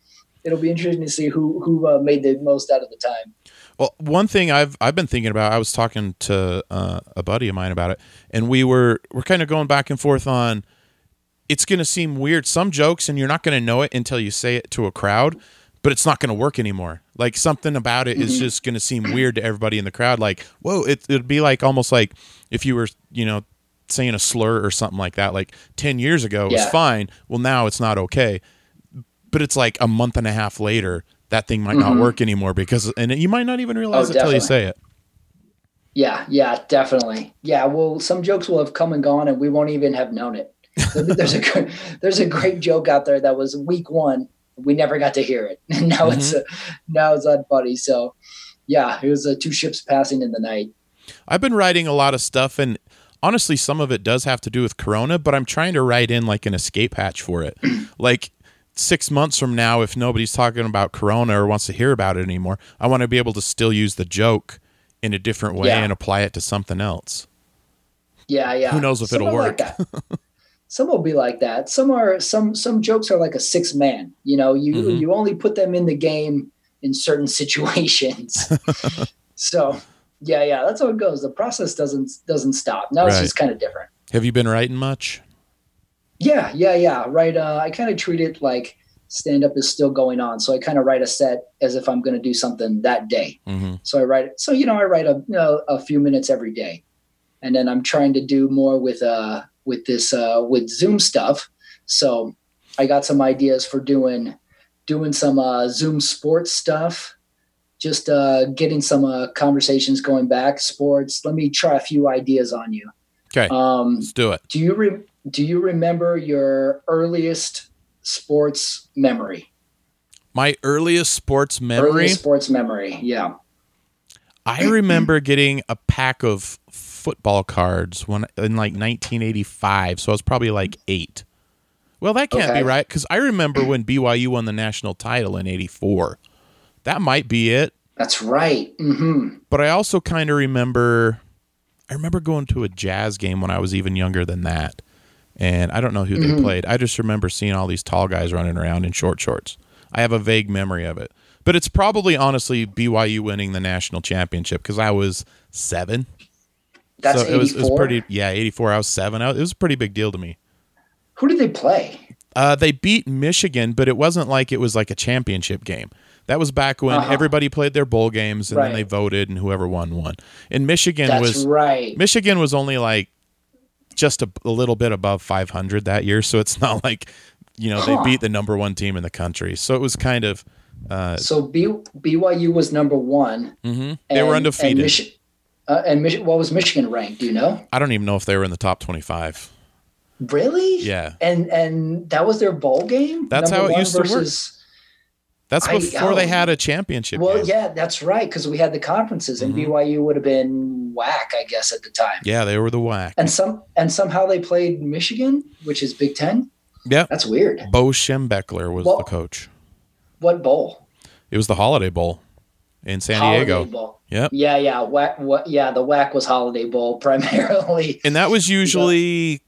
it'll be interesting to see who who uh, made the most out of the time. Well, one thing I've I've been thinking about, I was talking to uh, a buddy of mine about it, and we were we're kind of going back and forth on. It's going to seem weird, some jokes, and you're not going to know it until you say it to a crowd, but it's not going to work anymore. Like something about it is just going to seem weird to everybody in the crowd. Like, whoa, it, it'd be like almost like if you were, you know, saying a slur or something like that. Like ten years ago, it was fine. Well, now it's not okay. But it's like a month and a half later, that thing might not work anymore because, and you might not even realize it until you say it. Yeah, yeah, definitely. Yeah, well, some jokes will have come and gone, and we won't even have known it. There's a (laughs) there's a great joke out there that was week one. We never got to hear it, (laughs) and now it's uh, now it's on Buddy. So, yeah, it was uh, two ships passing in the night. I've been writing a lot of stuff, and honestly, some of it does have to do with Corona, but I'm trying to write in like an escape hatch for it. (clears throat) like six months from now, if nobody's talking about Corona or wants to hear about it anymore, I want to be able to still use the joke in a different way Yeah. and apply it to something else. Yeah, yeah. Who knows if Some it'll like work. that. (laughs) some will be like that. Some are some some jokes are like a six man. You know, you Mhm. you only put them in the game in certain (laughs) situations. (laughs) so yeah, yeah, that's how it goes. The process doesn't doesn't stop. Now it's just kind of different. Have you been writing much? Yeah, yeah, yeah. Right. Uh, I kind of treat it like stand up is still going on. So I kind of write a set as if I'm going to do something that day. Mm-hmm. So I write. So you know, I write a you know, a few minutes every day, and then I'm trying to do more with uh with this uh with Zoom stuff. So I got some ideas for doing doing some uh, Zoom sports stuff. Just uh, getting some uh, conversations going back sports. Let me try a few ideas on you. Okay, Um, let's do it. do you re- do you remember your earliest sports memory? My earliest sports memory, Earliest sports memory. Yeah. I remember getting a pack of football cards when in like 1985. So I was probably like eight. Well, that can't Okay. be right because I remember when BYU won the national title in '84. That might be it. That's right. hmm But I also kind of remember. I remember going to a jazz game when I was even younger than that, and I don't know who they played. I just remember seeing all these tall guys running around in short shorts. I have a vague memory of it, but it's probably honestly BYU winning the national championship because I was seven. That's so it was, it was pretty. Yeah, eighty four. I was seven. I, it was a pretty big deal to me. Who did they play? Uh, they beat Michigan, but it wasn't like it was like a championship game. That was back when Uh-huh. everybody played their bowl games and then they voted and whoever won won. And Michigan That's was right. Michigan was only like just a, a little bit above 500 that year, so it's (laughs) not like you know Huh. they beat the number one team in the country. So it was kind of uh, So B, BYU was number one. mhm. they were undefeated. And, Michi- uh, and what was Michigan ranked? Do you know? I don't even know if they were in the top 25. Really? Yeah, And and that was their bowl game. That's how it used to work. That's I- before they oh. had a championship. Well, game. yeah, that's right. Because we had the conferences, and Mhm. BYU would have been WAC, I guess, at the time. yeah, they were the WAC. And some and somehow they played Michigan, which is Big Ten. Yeah, That's weird. Bo Schembechler was Well- the coach. What bowl? It was the Holiday Bowl in San Holiday Diego. Bowl. Yep. Yeah, yeah, WAC, yeah. The WAC was Holiday Bowl (laughs) primarily. And that was usually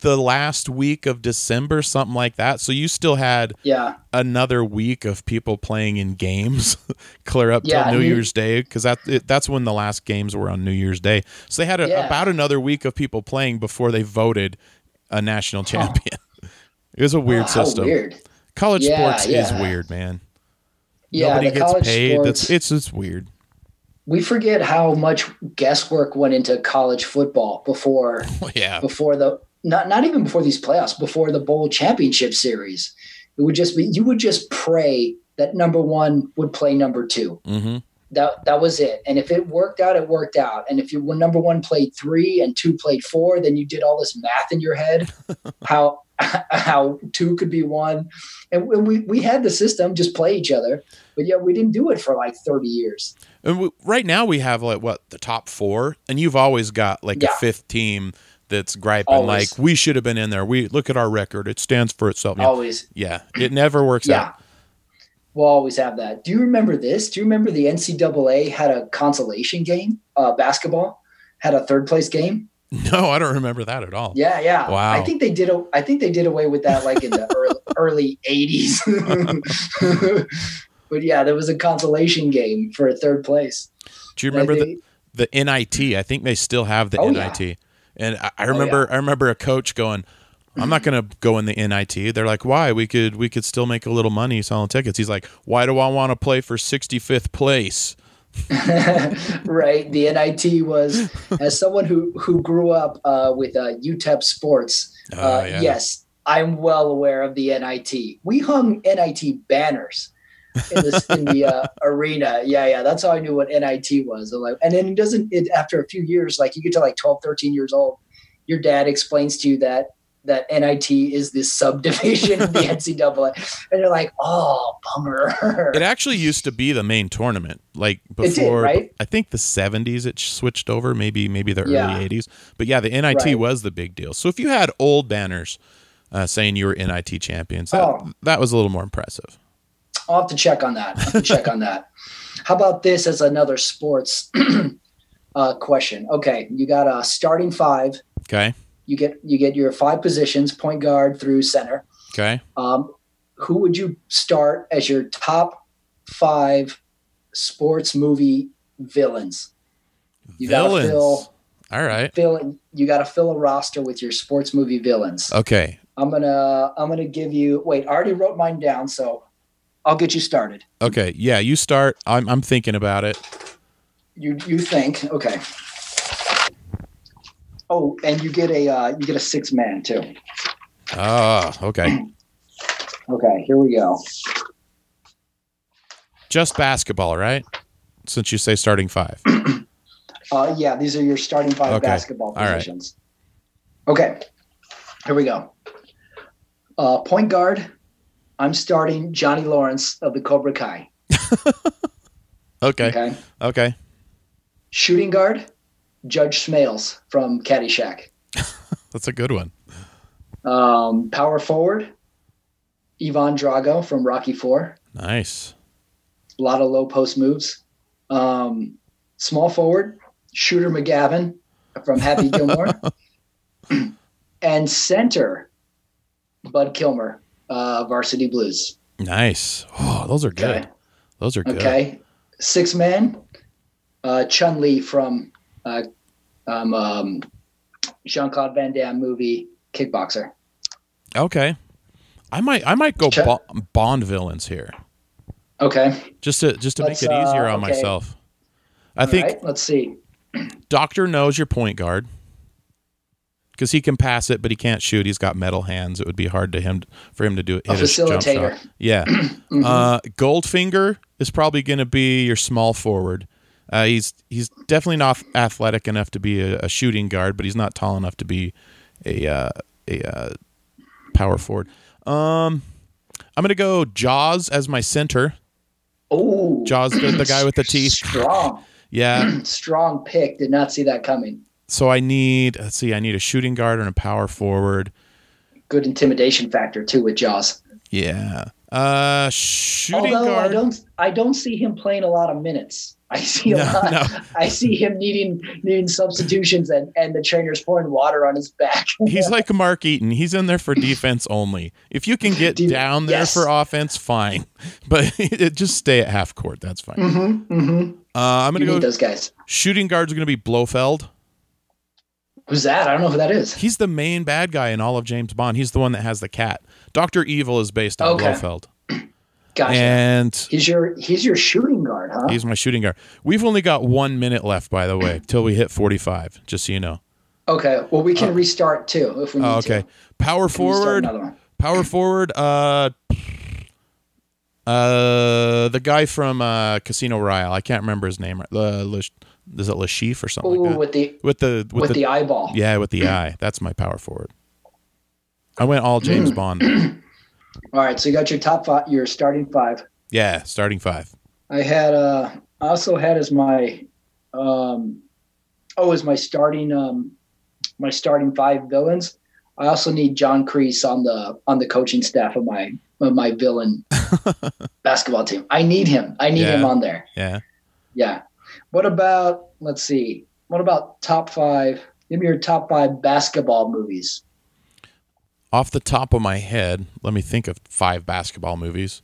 the last week of December, something like that. So you still had Yeah, another week of people playing in games (laughs) clear up Yeah, till New New- Year's Day because that it, that's when the last games were on New Year's Day. So they had a, Yeah. about another week of people playing before they voted a national champion. (laughs) It was a weird system. weird. College Yeah, sports is weird, man. Yeah, Nobody gets paid. sports. That's it's it's weird. we forget how much guesswork went into college football before (laughs) yeah. before the not not even before these playoffs, before the bowl championship series. It would just be you would just pray that number one would play number two. mm-hmm. That that was it. And if it worked out, it worked out. And if you when number one played three and two played four, then you did all this math in your head, (laughs) how (laughs) how two could be one. And we we had the system just play each other, but yeah, we didn't do it for like thirty years. And we, right now we have like what the top four, and you've always got like a fifth team that's griping Always. like we should have been in there. We look at our record; it stands for itself. You know, Always. yeah, it never works Yeah. out. We'll always have that. Do you remember this? Do you remember the NCAA had a consolation game? Uh, basketball had a third place game. (laughs) No, I don't remember that at all. Yeah, yeah. Wow. I think they did. I think they did away with that like in the (laughs) early, early '80s. (laughs) but yeah, there was a consolation game for a third place. Do you remember I the, the NIT? I think they still have the Oh, yeah. And I, I remember I remember a coach going, I'm not gonna go in the NIT. They're like, why? We could we could still make a little money selling tickets. He's like, why do I want to play for 65th place? (laughs) right. The NIT was (laughs) as someone who who grew up uh, with uh, UTEP sports. Oh, uh, yeah. Yes, I'm well aware of the NIT. We hung NIT banners in, this, in the uh, arena. Yeah, yeah. That's how I knew what NIT was. I'm like, and then it doesn't. It after a few years, like you get to like 12, 13 years old, your dad explains to you that that NIT is this subdivision of the (laughs) NCAA, and you're like, oh, bummer. It actually used to be the main tournament, like did, before. right? I think the '70s it switched over, maybe maybe the Yeah. early '80s. But yeah, the NIT Right. was the big deal. So if you had old banners uh, saying you were NIT champions, that, Oh. that was a little more impressive. I'll have to check on that. I'll check on that. How about this as another sports (clears throat) uh, question? Okay, you got a starting five. Okay, You get you get your five positions: point guard through center. okay. Um, who would you start as your top five sports movie villains? You gotta Villains. fill All right. fill. You got to fill a roster with your sports movie villains. Okay. I'm gonna I'm gonna give you. Wait, I already wrote mine down, so I'll get you started. Okay. Yeah, you start. I'm I'm thinking about it. You you think okay? Oh, and you get a uh, you get a six man too. Oh, okay. (clears throat) Okay, here we go. Just basketball, right? Since you say starting five. (clears throat) Uh, yeah, these are your starting five Okay, basketball all right. positions. Okay, here we go. Uh, point guard. I'm starting Johnny Lawrence of the Cobra Kai. (laughs) Okay. Okay. Okay. Shooting guard. Judge Smails from Caddyshack. (laughs) That's a good one. Um, power forward. Ivan Drago from Rocky Four. Nice. a lot of low post moves. Um, small forward, Shooter McGavin from Happy (laughs) Gilmore, (clears throat) and center, Bud Kilmer, uh, Varsity Blues. Nice. Oh, those are good. Okay. Those are good. Okay. Six man, uh, Chun Li from uh, um, um, Jean Claude Van Damme movie Kickboxer. Okay. I might I might go bo- Bond villains here. Okay. Just to just to Let's, make it easier uh, on okay. myself. I All think right, let's see. Doctor No's your point guard. Because he can pass it, but he can't shoot. He's got metal hands. It would be hard to him for him to do it. A facilitator. Yeah. Mhm. (clears throat) Uh, Goldfinger is probably going to be your small forward. Uh, he's he's definitely not athletic enough to be a, a shooting guard, but he's not tall enough to be a uh, a uh, power forward. Um, I'm going to go Jaws as my center. oh, Jaws, the, the guy with the (clears throat) teeth. Strong, Yeah. (clears throat) strong pick. Did not see that coming. So I need let's see, I need a shooting guard and a power forward. good intimidation factor too with Jaws. Yeah. Uh, shooting Although I don't, I don't see him playing a lot of minutes. (laughs) I see a No, lot. no. I see him needing needing substitutions and and the trainers pouring water on his back. (laughs) He's like Mark Eaton. He's in there for defense only. If you can get De- down there yes. for offense, fine. (laughs) But it, just stay at half court. That's fine. mm-hmm, mm-hmm. Uh, I'm gonna need go. those guys. Shooting guard's are gonna be Blofeld. Who's that? I don't know who that is. He's the main bad guy in all of James Bond. He's the one that has the cat. Doctor Evil is based on Okay. Blofeld, (clears throat) Gotcha. and he's your he's your shooting guard, huh? he's my shooting guard. We've only got one minute left, by the way, (clears throat) till we hit 45. Just so you know. Okay. Well, we can restart too if we need Oh, okay. to. Power can restart forward. Power forward. Uh, uh, the guy from uh, Casino Royale. I can't remember his name. Uh, Lish, is it Lashif or something Ooh, like that? with the With the with, with the, the eyeball. yeah, with the eye. That's my power forward. I went all James Bond. (clears throat) All right. So you got your top five, your starting five. Yeah, starting five. I had uh I also had as my um oh as my starting um my starting five villains. I also need John Kreese on the on the coaching staff of my of my villain (laughs) basketball team. I need him. I need him on there. Yeah. Yeah. What about let's see. What about top five? Give me your top five basketball movies. Off the top of my head, let me think of five basketball movies.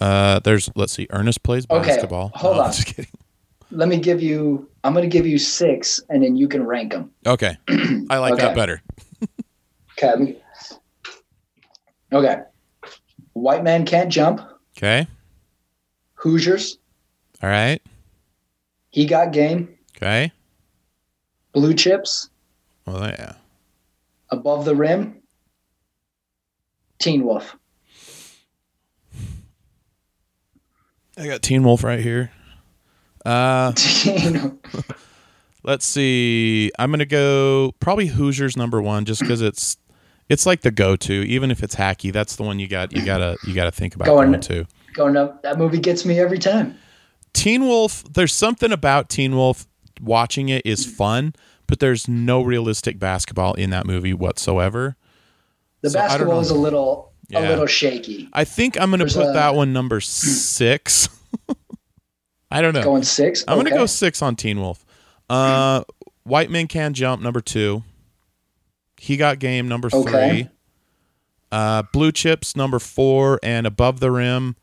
Uh, there's let's see, Ernest plays basketball. Okay, hold No, on. I'm just kidding. Let me give you. I'm going to give you six, and then you can rank them. Okay, I like that better. Okay. Okay. White Men Can't Jump. Okay, Hoosiers. all right, He got game. okay. Blue chips. Well, yeah. Above the rim. Teen Wolf. I got Teen Wolf right here. Uh, (laughs) Teen. (laughs) let's see. I'm gonna go probably Hoosiers number one, just because it's it's like the go-to. Even if it's hacky, that's the one you got. You gotta you gotta think about Going- going to. Going up. That movie gets me every time. Teen Wolf, there's something about Teen Wolf watching it is fun, but there's no realistic basketball in that movie whatsoever. The So, basketball is a little Yeah. a little shaky. I think I'm going to put a- that one number 6. (laughs) I don't know. Going six. I'm going to go 6 on Teen Wolf. Uh White Man Can Jump number 2. He Got Game number 3. Uh Blue Chips number 4 and Above the Rim.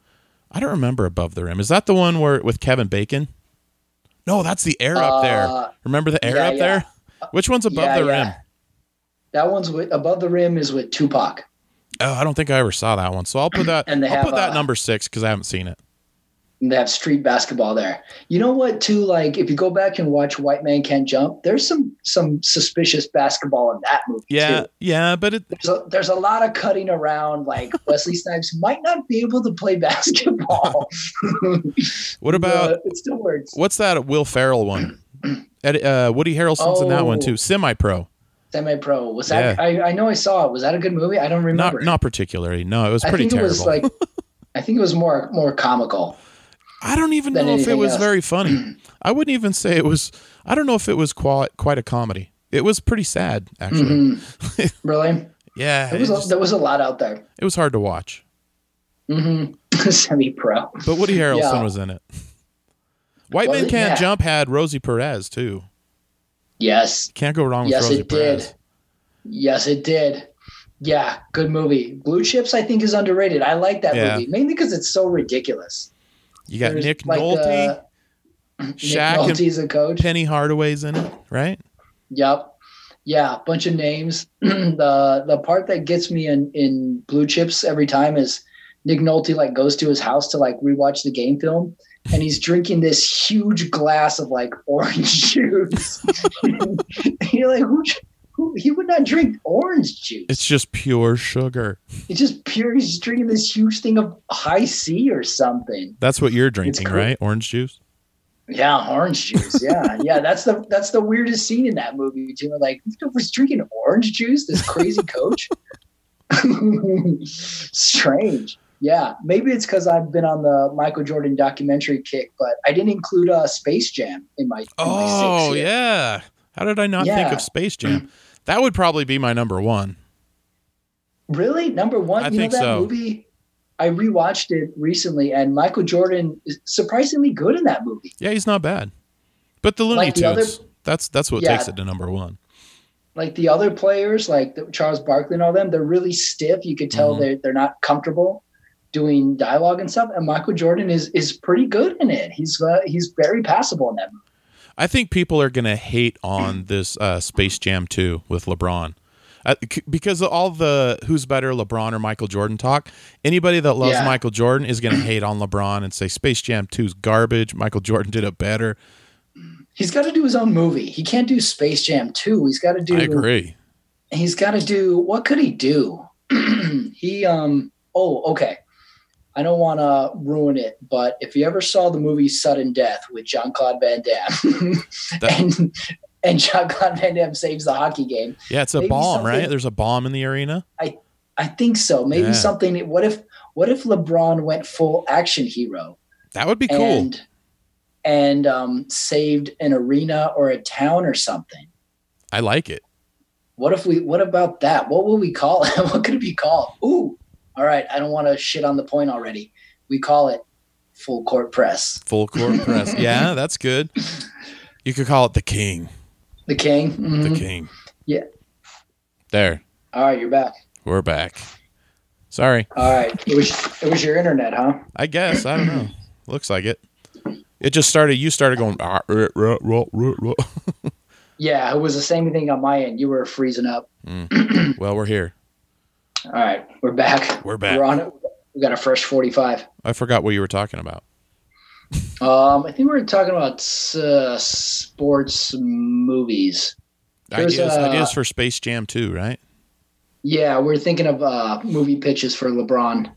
I don't remember Above the Rim. Is that the one where with Kevin Bacon? No, that's the air up there. Uh, Remember the air yeah, up yeah. there? Which one's above Yeah, the rim? That one's with above the rim is with Tupac. Oh, I don't think I ever saw that one. So I'll put that. (clears throat) And I'll have, put that uh, number six because I haven't seen it. And they have street basketball there. You know what? Too like if you go back and watch White Men Can't Jump, there's some some suspicious basketball in that movie. Yeah, too. yeah, but it. There's a, there's a lot of cutting around. Like (laughs) Wesley Snipes might not be able to play basketball. (laughs) What about it still works. what's that Will Ferrell one? (clears throat) Ed, uh, Woody Harrelson's in that one too. Semi pro. Semi pro was that? I, I know I saw it. Was that a good movie? I don't remember. Not not particularly. No, it was I pretty think terrible. it was like. I think it was more more comical. I don't even know if it was else. very funny. (clears throat) I wouldn't even say it was. I don't know if it was quite quite a comedy. It was pretty sad actually. Mhm. (laughs) really? Yeah, was, a, just- there was a lot out there. it was hard to watch. Mm-hmm. (laughs) Semi pro. But Woody Harrelson Yeah. was in it. White Was Man it? Can't Yeah. Jump had Rosie Perez too. Yes. Can't go wrong with Yes, Rosie it did. Yes, it did. Yeah, good movie. Blue Chips, I think, is underrated. I like that Yeah. movie mainly because it's so ridiculous. You got There's, Nick like, Nolte, (clears throat) Nick Shaq, and Nolte's a coach. Penny Hardaway's in it, right? Yep. Yeah, bunch of names. (clears throat) the the part that gets me in in Blue Chips every time is Nick Nolte like goes to his house to like rewatch the game film and he's drinking this huge glass of like (laughs) orange juice. (laughs) you're like, who, who he would not drink orange juice. It's just pure sugar. It's just pure. He's drinking this huge thing of Hi-C or something. That's what you're drinking, right? Orange juice. Yeah, orange juice. Yeah, (laughs) yeah. That's the that's the weirdest scene in that movie too. Like, was drinking orange juice. This crazy coach. (laughs) Strange. Yeah, maybe it's because I've been on the Michael Jordan documentary kick, but I didn't include uh, Space Jam in my. in my Oh six yeah. How did I not think of Space Jam? (clears throat) That would probably be my number one. Really, number one. I you think know that so. movie. I rewatched it recently, and Michael Jordan is surprisingly good in that movie. Yeah, he's not bad. But the Looney Like the other- Tunes. that's that's what Yeah. takes it to number one. like the other players, like the, Charles Barkley and all them, they're really stiff. You could tell Mhm. they're they're not comfortable doing dialogue and stuff. And Michael Jordan is is pretty good in it. He's uh, he's very passable in that movie. I think people are gonna hate on this uh, Space Jam 2 with LeBron. Uh, c- because of all the who's better, LeBron or Michael Jordan talk, anybody that loves Yeah. Michael Jordan is going to hate on LeBron and say Space Jam 2 is garbage. Michael Jordan did it better. He's got to do his own movie. He can't do Space Jam 2. He's got to do I agree. he's got to do what could he do? (clears throat) he um oh okay. I don't want to ruin it, but if you ever saw the movie Sudden Death with John Claude Van Damme, (laughs) and and John Claude Van Damme saves the hockey game, Yeah, it's a maybe bomb, right? There's a bomb in the arena. I think so. Maybe Yeah. something. What if what if LeBron went full action hero That would be cool. and and um, saved an arena or a town or something? I like it. What if we? What about that? What will we call it? (laughs) what could it be called? Ooh, all right. I don't want to shit on the point already. We call it full court press. Full court press. (laughs) Yeah, that's good. You could call it the King. The king. Mhm. The King. Yeah. There. All right, you're back. We're back. Sorry. All right. It was it was your internet, huh? I guess I don't know. Looks like it. It just started. You started going. "Ah, ruh, ruh, ruh, ruh, ruh." (laughs) Yeah, it was the same thing on my end. You were freezing up. well, we're here. All right, we're back. We're back. We're on it. We got a fresh forty-five. I forgot what you were talking about. Um, I think we were talking about uh, sports movies. There's, Ideas, uh, ideas for Space Jam too, right? Yeah, we're thinking of uh, movie pitches for LeBron.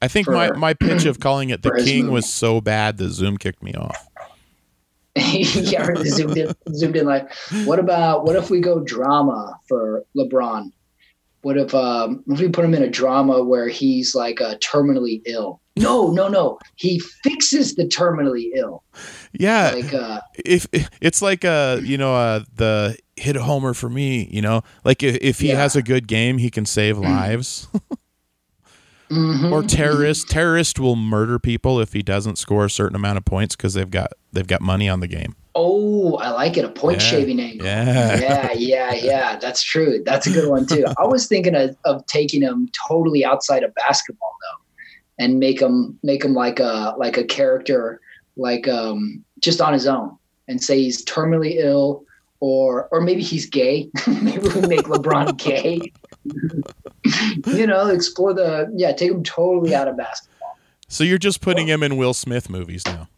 I think For- my, my pitch of (clears throat) calling it the King was so bad that Zoom kicked me off. (laughs) yeah, zoomed in, zoomed in. Like, what about what if we go drama for LeBron? What if um, what if we put him in a drama where he's like uh, terminally ill? No, no, no. He fixes the terminally ill. Yeah, Like, uh, if it's like uh you know uh the hit a homer for me, you know, like if, if he Yeah. has a good game, he can save lives. (laughs) mhm. or terrorist terrorist will murder people if he doesn't score a certain amount of points because they've got they've got money on the game. Oh, I like it. A point Yeah. shaving angle. Yeah. yeah, yeah, (laughs) yeah. That's true. That's a good one too. I was thinking of, of taking him totally outside of basketball though, and make him make him like a like a character, like um just on his own, and say he's terminally ill, or or maybe he's gay. (laughs) maybe we make LeBron (laughs) gay. you know, explore the yeah. Take him totally out of basketball. So you're just putting him in Will Smith movies now.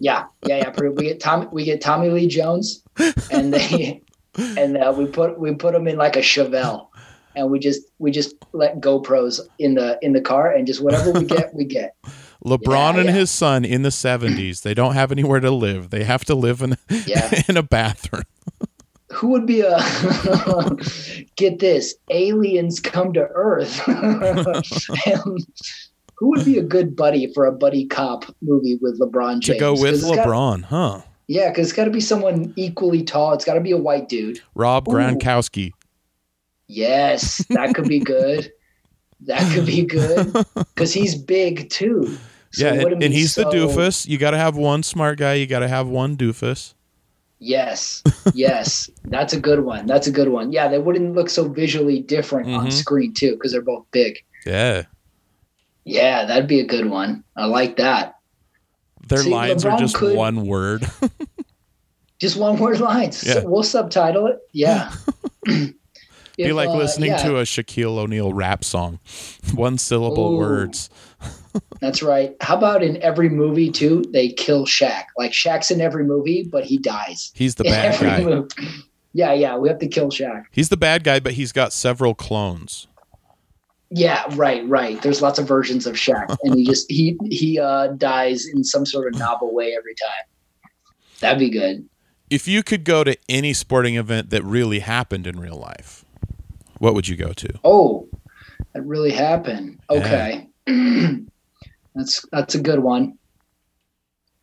Yeah, yeah, yeah. pretty- We get Tommy, we get Tommy Lee Jones, and they, (laughs) and uh, we put we put him in like a Chevelle, and we just we just let GoPros in the in the car, and just whatever we get, we get. (laughs) LeBron Yeah, and yeah. his son in the 70s, they don't have anywhere to live. They have to live in Yeah. (laughs) in a bathroom. Who would be a get this? Aliens come to Earth. And who would be a good buddy for a buddy cop movie with LeBron James? to go with 'Cause it's got- LeBron, huh? yeah, because it's got to be someone equally tall. It's got to be a white dude. Rob. Gronkowski. Yes, that could be good. That could be good (laughs) because he's big too. So yeah, and, and he's the doofus. You got to have one smart guy. You got to have one doofus. Yes, (laughs) yes, that's a good one. That's a good one. Yeah, they wouldn't look so visually different on Mhm. screen too because they're both big. Yeah, Yeah, that'd be a good one. I like that. their See, lines are LeBron just could- one word. (laughs) Just one word lines. Yeah. we'll subtitle it. Yeah. (laughs) Be like uh, listening to a Shaquille O'Neal rap song, (laughs) one syllable Ooh. words. That's right. How about in every movie too? They kill Shaq. Like Shaq's in every movie, but he dies. He's the bad guy. movie. Yeah, yeah. We have to kill Shaq. He's the bad guy, but he's got several clones. Yeah, right, right. There's lots of versions of Shaq, (laughs) and he just he he uh, dies in some sort of novel way every time. That'd be good. If you could go to any sporting event that really happened in real life, what would you go to? Oh, that really happened. Okay, (clears throat) that's that's a good one.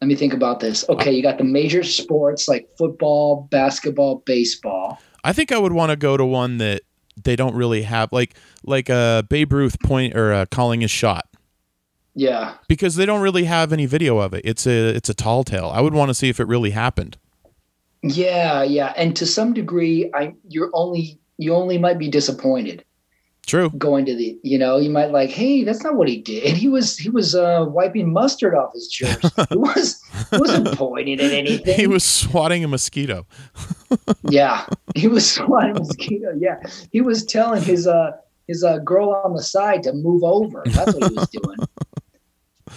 Let me think about this. Okay, you got the major sports like football, basketball, baseball. I think I would want to go to one that they don't really have, like like a Babe Ruth point or uh, calling his shot, Yeah, because they don't really have any video of it. It's a it's a tall tale. I would want to see if it really happened. yeah, yeah. And to some degree, I you're only you only might be disappointed. True. going to the you know you might like hey that's not what he did he was he was uh wiping mustard off his shirt (laughs) he was he wasn't pointing at anything He was swatting a mosquito. (laughs) yeah he was swatting a mosquito yeah he was telling his uh his uh girl on the side to move over that's what he was doing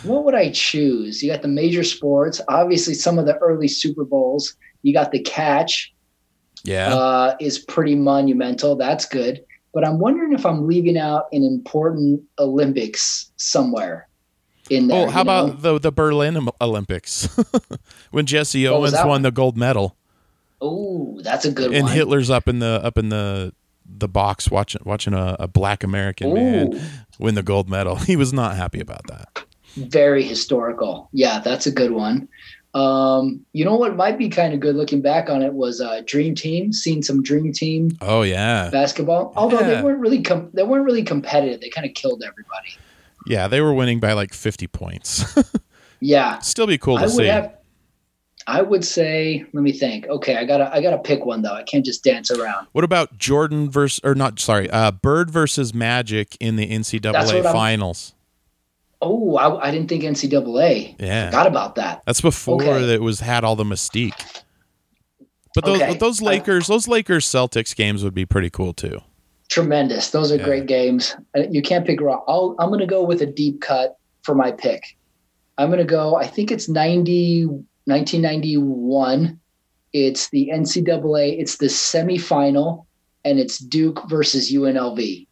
what would i choose you got the major sports obviously some of the early super bowls you got the catch Yeah. uh, is pretty monumental. That's good. But I'm wondering if I'm leaving out an important Olympics somewhere in there. oh, how you know? about the the Berlin Olympics (laughs) when Jesse oh, Owens won one? the gold medal Oh, that's a good one. and one. Hitler's up in the up in the the box watching watching a, a black American man win the gold medal. (laughs) He was not happy about that. very historical. Yeah, that's a good one. Um, you know what might be kind of good looking back on it was uh, Dream Team. Seen some Dream Team Oh yeah. basketball, although Yeah. they weren't really com- they weren't really competitive. They kind of killed everybody. Yeah, they were winning by like 50 points. (laughs) Yeah, Still be cool to I would see. have. I would say, let me think. Okay, I gotta I gotta pick one though. I can't just dance around. What about Jordan versus or not? Sorry, uh, Bird versus Magic in the NCAA what I'm- finals. Oh, I, I didn't think NCAA. Yeah, Forgot about that. that's before Okay. it was had all the mystique. But those Okay. those I- Lakers, those Lakers Celtics games would be pretty cool too. Tremendous. Those are Yeah. great games. Uh, You can't pick wrong. I'll, I'm going to go with a deep cut for my pick. I'm going to go, I think it's 90, 1991. It's the NCAA, it's the semifinal, and it's Duke versus UNLV.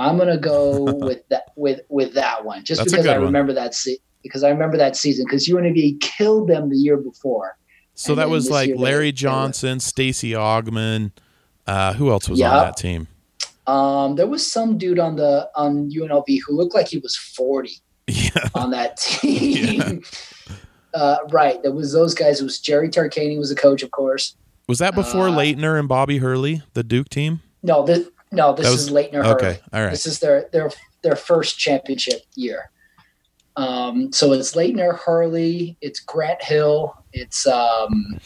I'm going to go (laughs) with that with with that one just That's because I one. remember that se- because I remember that season because UNLV killed them the year before. So that was like Larry they Johnson, Stacey Augmon. Uh, who else was Yeah. on that team? Um, there was some dude on the on UNLV who looked like he was 40. (laughs) Yeah, on that (laughs) team. uh, right. There was those guys. It was Jerry Tarkanian was the coach, of course. was that before Uh, Laettner and Bobby Hurley, the Duke team? No, this no, this That is was- Laettner Okay, all right. This is their their their first championship year. Um, so it's Laettner Hurley, it's Grant Hill, it's um,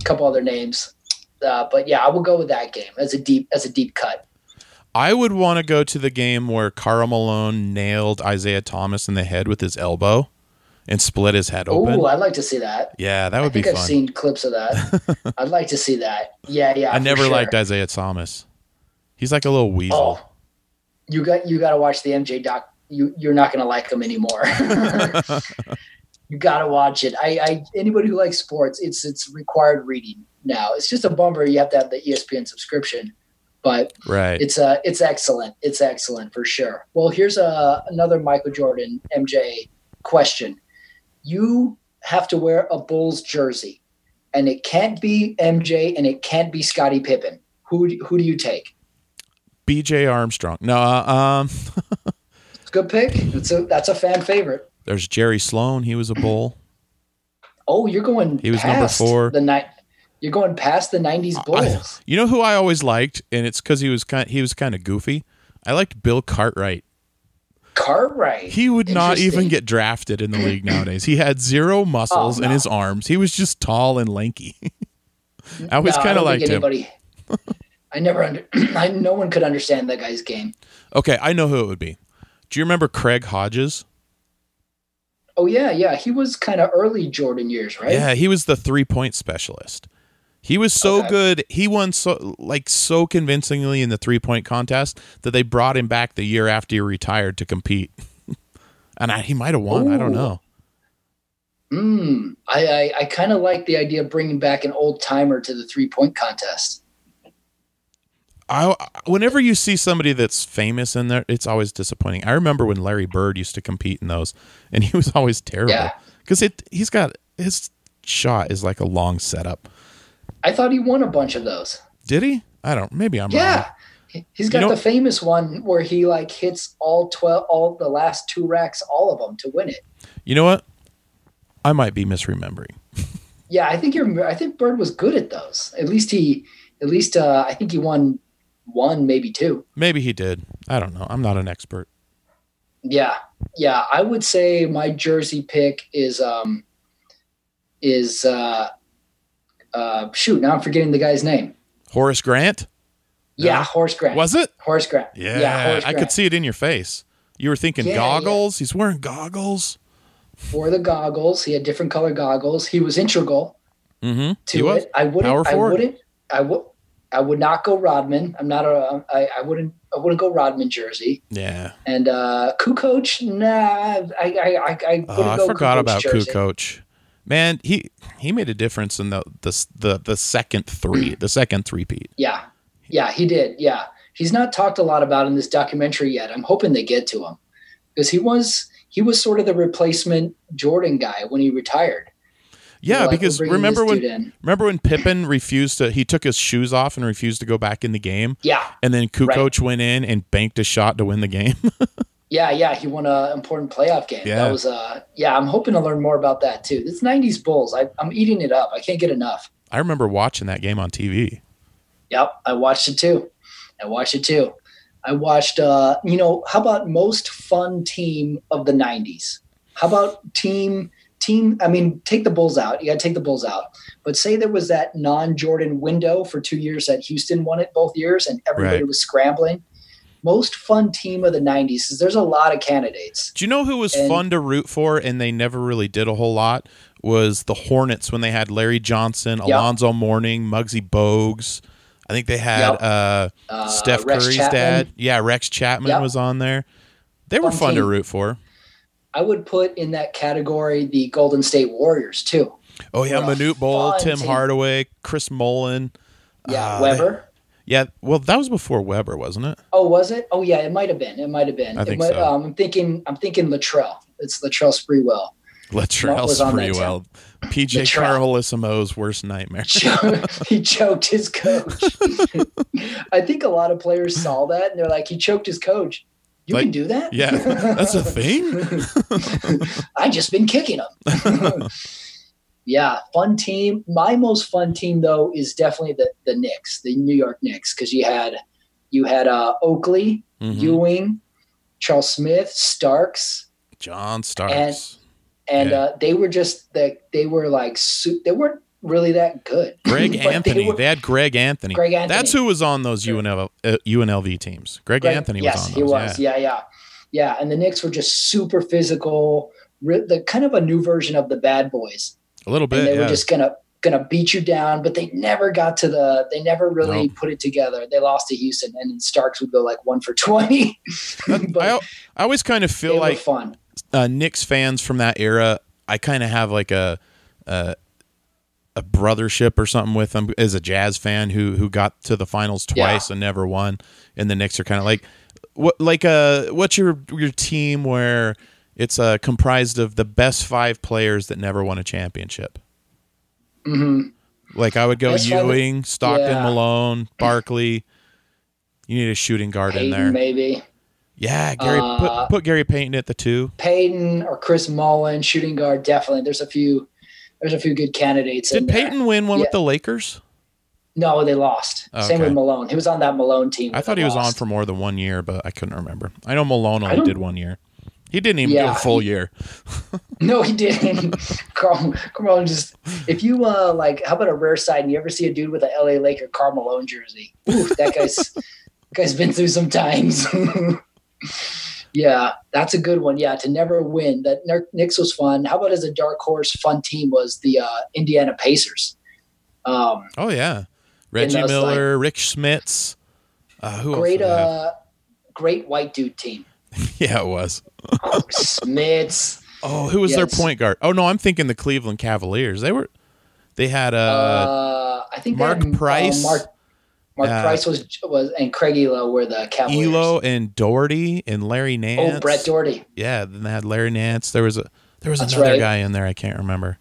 a couple other names. Uh, but yeah, I will go with that game as a deep as a deep cut. I would want to go to the game where Karl Malone nailed Isiah Thomas in the head with his elbow and split his head open. Oh, I'd like to see that. yeah, that I would be think I've seen clips of that. (laughs) I'd like to see that. Yeah, yeah. I never sure. liked Isiah Thomas. He's like a little weasel. Oh, you got you got to watch the MJ doc. You you're not gonna like him anymore. (laughs) you got to watch it. I, I anybody who likes sports, it's it's required reading now. It's just a bummer you have to have the ESPN subscription, but right. it's uh it's excellent. It's excellent for sure. Well, here's a another Michael Jordan MJ question. You have to wear a Bulls jersey, and it can't be MJ and it can't be Scottie Pippen. Who who do you take? BJ Armstrong. No, uh, um, (laughs) It's a good pick. It's a that's a fan favorite. there's Jerry Sloan. He was a bull. Oh, you're going. He was number four. The night. You're going past the '90s I- Bulls. You know who I always liked, and it's because he was kind. He was kind of goofy. I liked Bill Cartwright. Cartwright. He would not even get drafted in the league nowadays. He had zero muscles Oh, in his arms. He was just tall and lanky. (laughs) I always No, kind of think liked him. (laughs) I never under. (clears throat) I no one could understand that guy's game. Okay, I know who it would be. Do you remember Craig Hodges? Oh yeah, yeah. He was kind of early Jordan years, right? Yeah, he was the three point specialist. He was so Okay. good. He won so like so convincingly in the three point contest that they brought him back the year after he retired to compete. (laughs) and I, he might have won. I don't know. Mm, I I, I kind of like the idea of bringing back an old timer to the three point contest. I whenever you see somebody that's famous in there, it's always disappointing. I remember when Larry Bird used to compete in those, and he (laughs) was always terrible Yeah. because it he's got his shot is like a long setup. I thought he won a bunch of those. Did he? I don't. Maybe I'm Yeah. wrong. He- He's got know- the famous one where he like hits all twelve, all the last two racks, all of them to win it. You know what? I might be misremembering. (laughs) Yeah, I think you're. I think Bird was good at those. At least he, at least uh, I think he won one, maybe two. Maybe he did. I don't know. I'm not an expert. Yeah, yeah. I would say my jersey pick is um is uh uh shoot. Now I'm forgetting the guy's name. Horace Grant? Yeah, Horace Grant. Was it? Horace Grant? Yeah, Horace I could see it in your face. You were thinking Yeah, yeah. goggles. He's wearing goggles. for the goggles. He had different color goggles. He was integral Mm-hmm. to he was. it. I wouldn't. Power I forward. wouldn't. I would. I would not go Rodman. I'm not a. I, I wouldn't. I wouldn't go Rodman jersey. Yeah. And uh Kukoc, nah. I I I, I wouldn't Oh, I go forgot Kukoc about jersey. Kukoc. Man, he he made a difference in the the the, the second three, (clears throat) the second three peat. Yeah, yeah, he did. Yeah, he's not talked a lot about in this documentary yet. I'm hoping they get to him because he was he was sort of the replacement Jordan guy when he retired. Yeah, Like, because remember when remember when Pippen refused to he took his shoes off and refused to go back in the game, Yeah, and then Kukoc went in and banked a shot to win the game. (laughs) yeah, yeah. He won an important playoff game. Yeah. That was uh yeah. I'm hoping to learn more about that too. This '90s Bulls, I, I'm eating it up. I can't get enough. I remember watching that game on TV. Yep, I watched it too. I watched it too. I watched, uh, you know, how about most fun team of the '90s? How about team team, I mean, take the Bulls out. You got to take the Bulls out. But say there was that non-Jordan window for two years that Houston won it both years, and everybody Right. was scrambling. Most fun team of the '90s is there's a lot of candidates. Do you know who was And- fun to root for and they never really did a whole lot? Was the Hornets when they had Larry Johnson, Yep. Alonzo Mourning, Muggsy Bogues. I think they had Yep. uh, Uh, Steph Rex Curry's Chapman. dad. Yeah, Rex Chapman Yep. was on there. They were Fun fun to root for. I would put in that category the Golden State Warriors too. Oh yeah, What Manute Bol, Tim team. Hardaway, Chris Mullin. Yeah, Uh, Webber. Yeah, well, that was before Webber, wasn't it? Oh, was it? Oh, yeah, it might have been. It might have been. I think might, so. Um, I'm thinking. I'm thinking Latrell. It's Latrell Sprewell. Latrell was on that Sprewell. PJ Latrell. Carlesimo's worst nightmare. (laughs) He choked his coach. (laughs) (laughs) I think a lot of players saw that and they're like, he choked his coach. You Like, can do that? Yeah, (laughs) that's a thing. (laughs) I just been kicking them. (laughs) yeah, fun team. My most fun team though is definitely the the Knicks, the New York Knicks, because you had you had uh, Oakley, Mhm. Ewing, Charles Smith, Starks, John Starks. and Yeah. uh, they were just that they were like they weren't really that good. Greg (laughs) But they Anthony. They, had Greg Anthony. Greg Anthony. That's who was on those UNL, uh, UNLV teams. Greg, Greg- Anthony yes, was on those. he was. Yeah. Yeah. yeah, yeah, And the Knicks were just super physical, re- the kind of a new version of the Bad Boys, A little and bit. they Yeah. were just gonna gonna beat you down. But they never got to the. They never really Nope. put it together. They lost to Houston, and then Starks would go like one for twenty. (laughs) but I, I always kind of feel like fun. uh, Knicks fans from that era, I kind of have like a, a a brothership or something with them as a Jazz fan who who got to the finals Yeah. twice and never won, and the Knicks are kind of like what like uh what's your your team where it's uh, comprised of the best five players that never won a championship. hmm Like I would go Best five- Ewing, Stockton, Yeah. Malone, Barkley. You need a shooting guard in there. Maybe Yeah, Gary Uh, put put Gary Payton at the two. Payton or Chris Mullin, shooting guard. Definitely, there's a few. There's a few good candidates. in Did there. Payton win one Yeah. with the Lakers? No, they lost. Same with Malone. He was on that Malone team. I thought he was on for more than one year, but I couldn't remember. I know Malone only did one year. He didn't even do a full he- year. (laughs) (laughs) No, he didn't. (laughs) Karl, Karl just if you uh like how about a rare side and you ever see a dude with a LA Laker Karl Malone jersey? Ooh, that guy's that guy's been through some times. Yeah, that's a good one. Yeah, to never win. That Kn- Knicks was fun. How about as a dark horse fun team was the uh, Indiana Pacers. Um, Oh yeah, Reggie those, Miller, Rik Smits. Uh, who great else? did they have? uh great white dude team. (laughs) yeah, it was. Smits. Oh, who was their point guard? Oh no, I'm thinking the Cleveland Cavaliers. They were. They had uh, Uh, I think Mark had, uh, Price. Mark Mark Uh, Price was was and Craig Ehlo were the Cavaliers. Ehlo and Daugherty and Larry Nance. Oh, Brett Daugherty. Yeah, then they had Larry Nance. There was a there was That's another right. guy in there. I can't remember.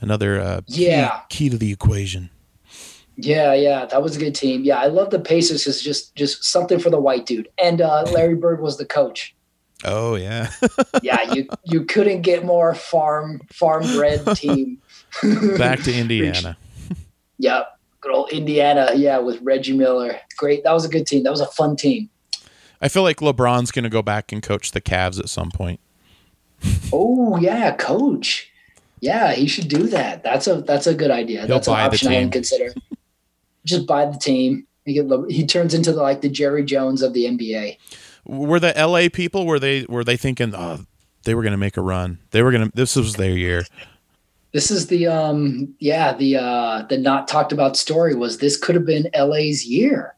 Another uh, key- Yeah. key, to the equation. Yeah, yeah, that was a good team. Yeah, I love the Pacers. It's just just something for the white dude. And uh, (laughs) Larry Bird was the coach. Oh yeah, (laughs) Yeah, you you couldn't get more farm farm bred (laughs) team. back to Indiana. Yep, good old Indiana. Yeah, with Reggie Miller. Great. That was a good team. That was a fun team. I feel like LeBron's going to go back and coach the Cavs at some point. (laughs) Oh yeah, coach. Yeah, he should do that. That's a that's a good idea. He'll that's an option I didn't consider. (laughs) Just buy the team. He, get, he turns into the, like the Jerry Jones of the NBA. Were the LA people were they were they thinking oh they were going to make a run? They were going to this was their year. This is the um yeah the uh the not talked about story was this could have been LA's year.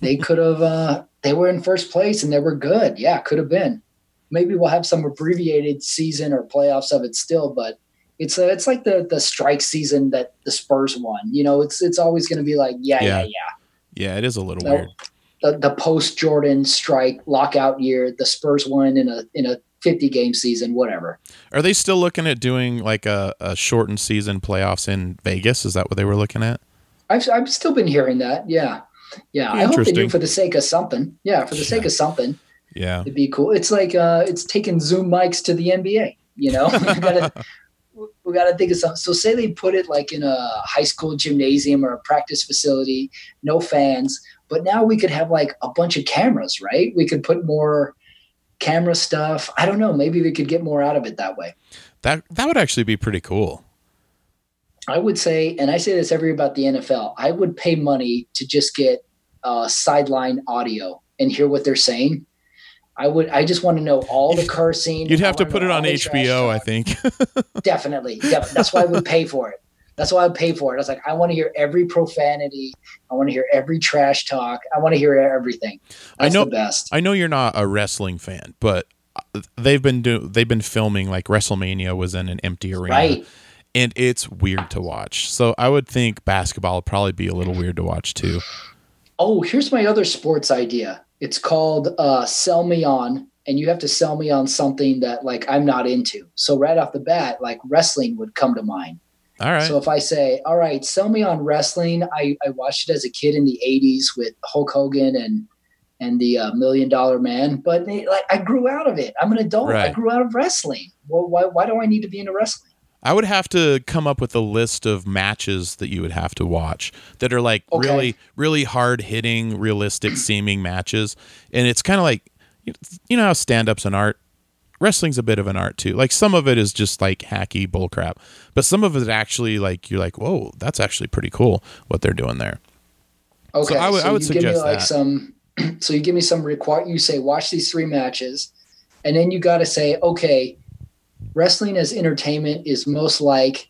They could have uh they were in first place and they were good. Yeah, could have been. Maybe we'll have some abbreviated season or playoffs of it still, but it's uh, it's like the the strike season that the Spurs won. You know, it's it's always going to be like yeah yeah Yeah. yeah. Yeah, it is a little No. weird. The the post Jordan strike lockout year, the Spurs won in a in a 50 game season, whatever. Are they still looking at doing like a, a shortened season playoffs in Vegas? Is that what they were looking at? I've I've still been hearing that. Yeah. Yeah. I hope they do for the sake of something. Yeah, for the sake of something. Yeah. It'd be cool. It's like uh it's taking Zoom mics to the NBA, you know? (laughs) we gotta we gotta think of something. So say they put it like in a high school gymnasium or a practice facility, no fans, but now we could have like a bunch of cameras, right? We could put more camera stuff. I don't know. Maybe we could get more out of it that way. That that would actually be pretty cool. I would say, and I say this every about the NFL, I would pay money to just get uh, sideline audio and hear what they're saying. I would. I just want to know all the cursing. You'd have to put it on HBO, I think. Definitely, definitely. That's why I would pay for it. That's why I would pay for it. I was like, I want to hear every profanity. I want to hear every trash talk. I want to hear everything. I know- the best. I know you're not a wrestling fan, but uh, they've been doing they've been filming like WrestleMania was in an empty arena. Right. And it's weird to watch. So I would think basketball would probably be a little weird to watch too. Oh, here's my other sports idea. It's called uh, Sell Me On, and you have to sell me on something that like I'm not into. So right off the bat, like wrestling would come to mind. All right. So if I say, "All right, sell me on wrestling," I, I watched it as a kid in the '80s with Hulk Hogan and and the uh, Million Dollar Man, but they, like I grew out of it. I'm an adult. I grew out of wrestling. Well, why why do I need to be into wrestling? I would have to come up with a list of matches that you would have to watch that are like Okay. really, really hard hitting, realistic seeming matches. And it's kind of like, you know how stand up's an art? Wrestling's a bit of an art too. Like some of it is just like hacky bullcrap, but some of it actually like you're like, whoa, that's actually pretty cool what they're doing there. Okay, I would- I would you give me suggest like that. some. (clears throat) So you give me some require. You say watch these three matches, and then you got to say, okay, wrestling as entertainment is most like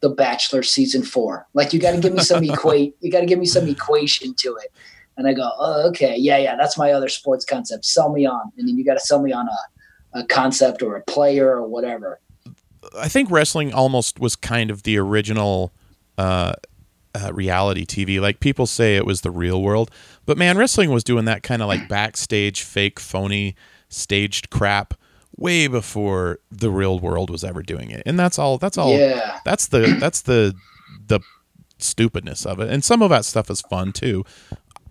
The Bachelor season four. Like you got to give me some (laughs) equate. You got to give me some equation to it. And I go, oh, okay, yeah, yeah, that's my other sports concept. Sell me on, and then you got to sell me on a, a concept or a player or whatever. I think wrestling almost was kind of the original uh, uh, reality TV. Like people say it was the real world, but man, wrestling was doing that kind of like backstage, fake, phony, staged crap way before the real world was ever doing it. And that's all. That's all. Yeah. That's the that's the the stupidness of it. And some of that stuff is fun too.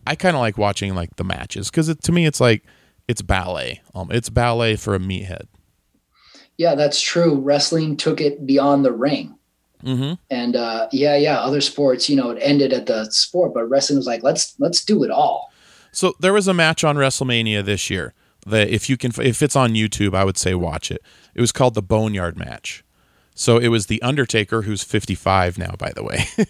I kind of like watching like the matches because to me it's like it's ballet. Um, it's ballet for a meathead. Yeah, that's true. Wrestling took it beyond the ring. Mm-hmm. And uh, yeah, yeah, other sports, you know, it ended at the sport, but wrestling was like, let's let's do it all. So there was a match on WrestleMania this year that if you can if it's on YouTube, I would say watch it. It was called the Boneyard match. So it was the Undertaker who's 55 now by the way. (laughs)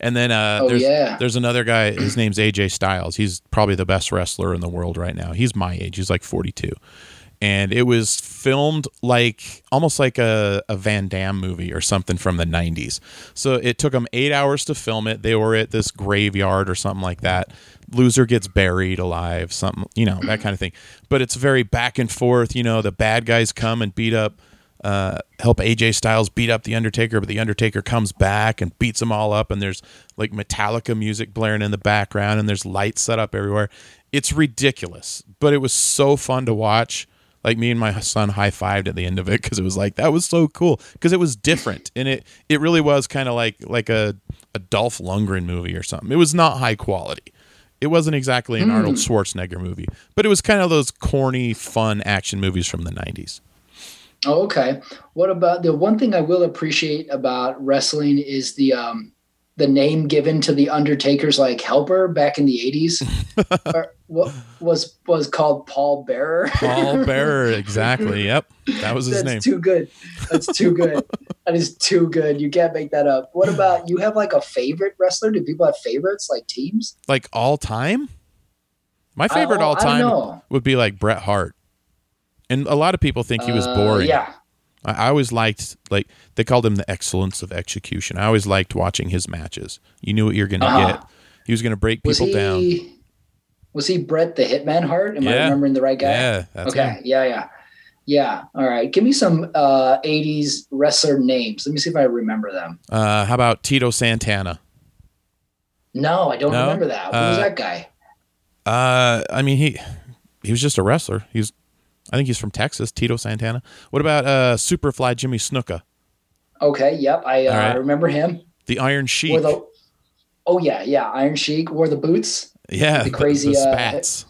and then uh Oh, there's yeah. there's another guy his name's AJ Styles. He's probably the best wrestler in the world right now. He's my age. He's like 42. And it was filmed like almost like a, a Van Damme movie or something from the 90s. So it took them eight hours to film it. They were at this graveyard or something like that. Loser gets buried alive, something, you know, that kind of thing. But it's very back and forth. You know, the bad guys come and beat up, uh, help AJ Styles beat up The Undertaker, but The Undertaker comes back and beats them all up. And there's like Metallica music blaring in the background and there's lights set up everywhere. It's ridiculous, but it was so fun to watch like me and my son high fived at the end of it because it was like that was so cool because it was different and it it really was kind of like like a a Dolph Lundgren movie or something. It was not high quality. It wasn't exactly an Arnold Schwarzenegger movie, but it was kind of those corny, fun action movies from the '90s. Oh, okay. What about the one thing I will appreciate about wrestling is the um the name given to the Undertaker's like helper back in the eighties. (laughs) what was was called Paul Bearer. Paul Bearer, (laughs) exactly. Yep, that was his That's name. too good. That's too good. that is too good. You can't make that up. What about you have like a favorite wrestler? Do people have favorites like teams? like all time. My favorite I- all time would be like Bret Hart, and a lot of people think he was Uh, boring. yeah. I always liked like they called him the excellence of execution. I always liked watching his matches. You knew what you're going to Uh-huh. get. He was going to break Was people he down. was he Bret the Hitman Hart? Am I remembering the right guy? Yeah, okay. him. Yeah, yeah. Yeah. All right. Give me some uh 80s wrestler names. Let me see if I remember them. Uh, how about Tito Santana? No, I don't No? remember that. Who was Uh, that guy? Uh, I mean he he was just a wrestler. He's I think he's from Texas. Tito Santana. What about uh Superfly Jimmy Snuka, Okay, yep. I uh, right. remember him. the Iron Sheik? The Oh yeah, yeah. Iron Sheik wore the boots. yeah, the crazy, the, uh, spats.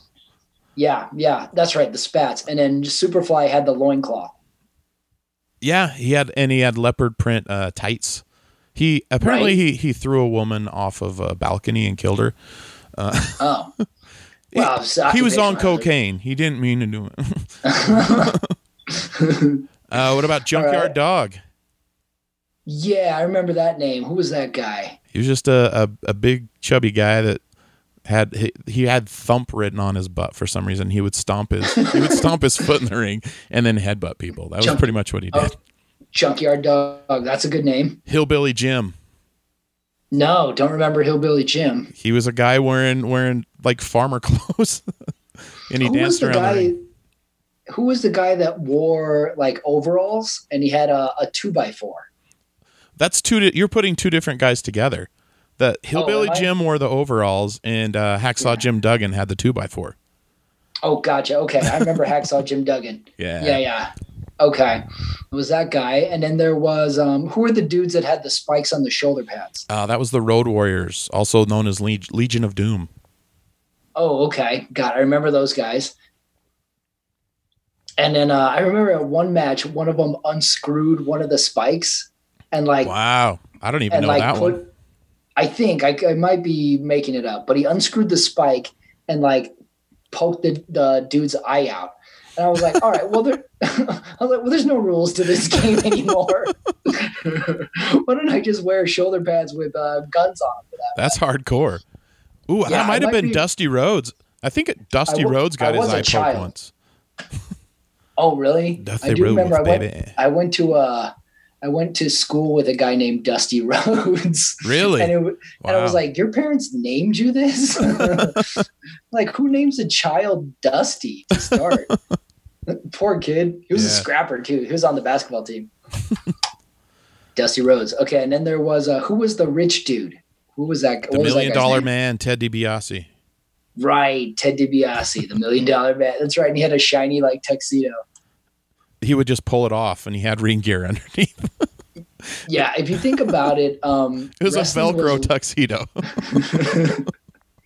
Yeah, yeah. That's right, the spats. And then Superfly had the loincloth. Yeah, he had and he had leopard print uh, tights. He apparently Right. he he threw a woman off of a balcony and killed her. (laughs) Oh. He- Well, it's he was on cocaine. He didn't mean to do it. (laughs) Uh, what about Junkyard right. Dog? yeah, I remember that name. Who was that guy? He was just a, a, a big chubby guy that had he, he had thump written on his butt for some reason. He would stomp his he would stomp his foot in the ring and then headbutt people. That was pretty much what he did. Oh. Junkyard Dog. That's a good name. Hillbilly Jim. No, don't remember Hillbilly Jim. He was a guy wearing wearing like farmer (laughs) clothes, and he who danced around guy? Who was the guy that wore like overalls and he had a, a two by four? That's two. di- You're putting two different guys together. The Hillbilly Oh. Jim wore the overalls, and uh, Hacksaw Yeah. Jim Duggan had the two by four. Oh, gotcha. Okay, I remember Hacksaw Jim Duggan. (laughs) Yeah. Yeah, yeah. Okay, it was that guy, and then there was um, who were the dudes that had the spikes on the shoulder pads? Uh, that was the Road Warriors, also known as Leg- Legion of Doom. Oh, okay, got. I remember those guys. And then uh, I remember at one match, one of them unscrewed one of the spikes, and like Wow, I don't even know like that put. one. I think I, I might be making it up, but he unscrewed the spike and like poked the, the dude's eye out. And I was like, all right, well, there, (laughs) I was like, well, there's no rules to this game (laughs) anymore. (laughs) Why don't I just wear shoulder pads with uh, guns on for that? That's hardcore. Ooh, Yeah, that I might have been be- Dusty Rhodes. I think Dusty I wa- Rhodes got his was eye poked once. Oh, really? Dusty I do remember I went, baby. I went to uh, I went to school with a guy named Dusty Rhodes. Really? And, it, w- and I was like, "Your parents named you this? like, who names a child Dusty to start?" Poor kid. He was a scrapper too. He was on the basketball team. (laughs) Dusty Rhodes. Okay, and then there was uh, who was the rich dude? Who was that? The that Million guy's Dollar name? Man, Ted DiBiase. Right, Ted DiBiase, the Million Dollar Man. That's right. And he had a shiny like tuxedo. He would just pull it off, and he had ring gear (laughs) underneath. Yeah, if you think about it, um, (laughs) It was a Velcro was- tuxedo.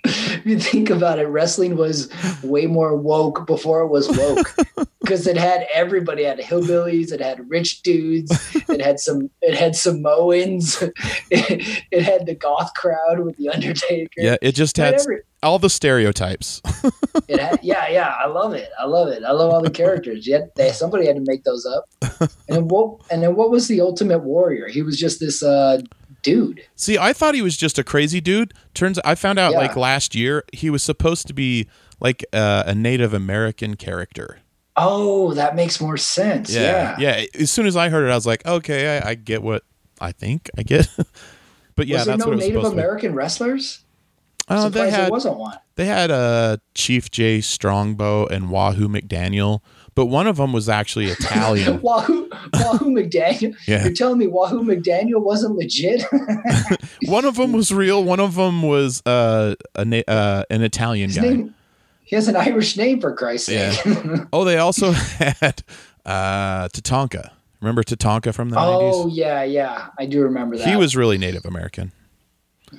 If you think about it, wrestling was way more woke before it was woke (laughs) because it had everybody. It had hillbillies, it had rich dudes, (laughs) it had some, it had Samoans, it, (laughs) it had the goth crowd with the Undertaker. yeah, it just had all the stereotypes. it had, yeah, yeah. I love it. I love it. I love all the characters. Yet they, somebody had to make those up. And then what? And then what was the Ultimate Warrior? He was just this uh, dude. See, I thought he was just a crazy dude. Turns I found out Yeah. like last year he was supposed to be like uh, a Native American character. Oh, that makes more sense. Yeah. yeah. As soon as I heard it, I was like, okay, I, I get what I think I get. (laughs) but yeah, was there that's no what it was Native American wrestlers? Oh, they Surprised there wasn't one. they had uh, Chief Jay Strongbow and Wahoo McDaniel, but one of them was actually (laughs) Italian. Wahoo, Wahoo McDaniel. (laughs) Yeah. You're telling me Wahoo McDaniel wasn't legit? (laughs) one of them was real. One of them was uh, a na- uh, an Italian His guy. name, he has an Irish name for Christ's Yeah. sake. Oh, they also had uh, Tatanka. Remember Tatanka from the oh 90s? yeah, yeah, I do remember that. He was really Native American.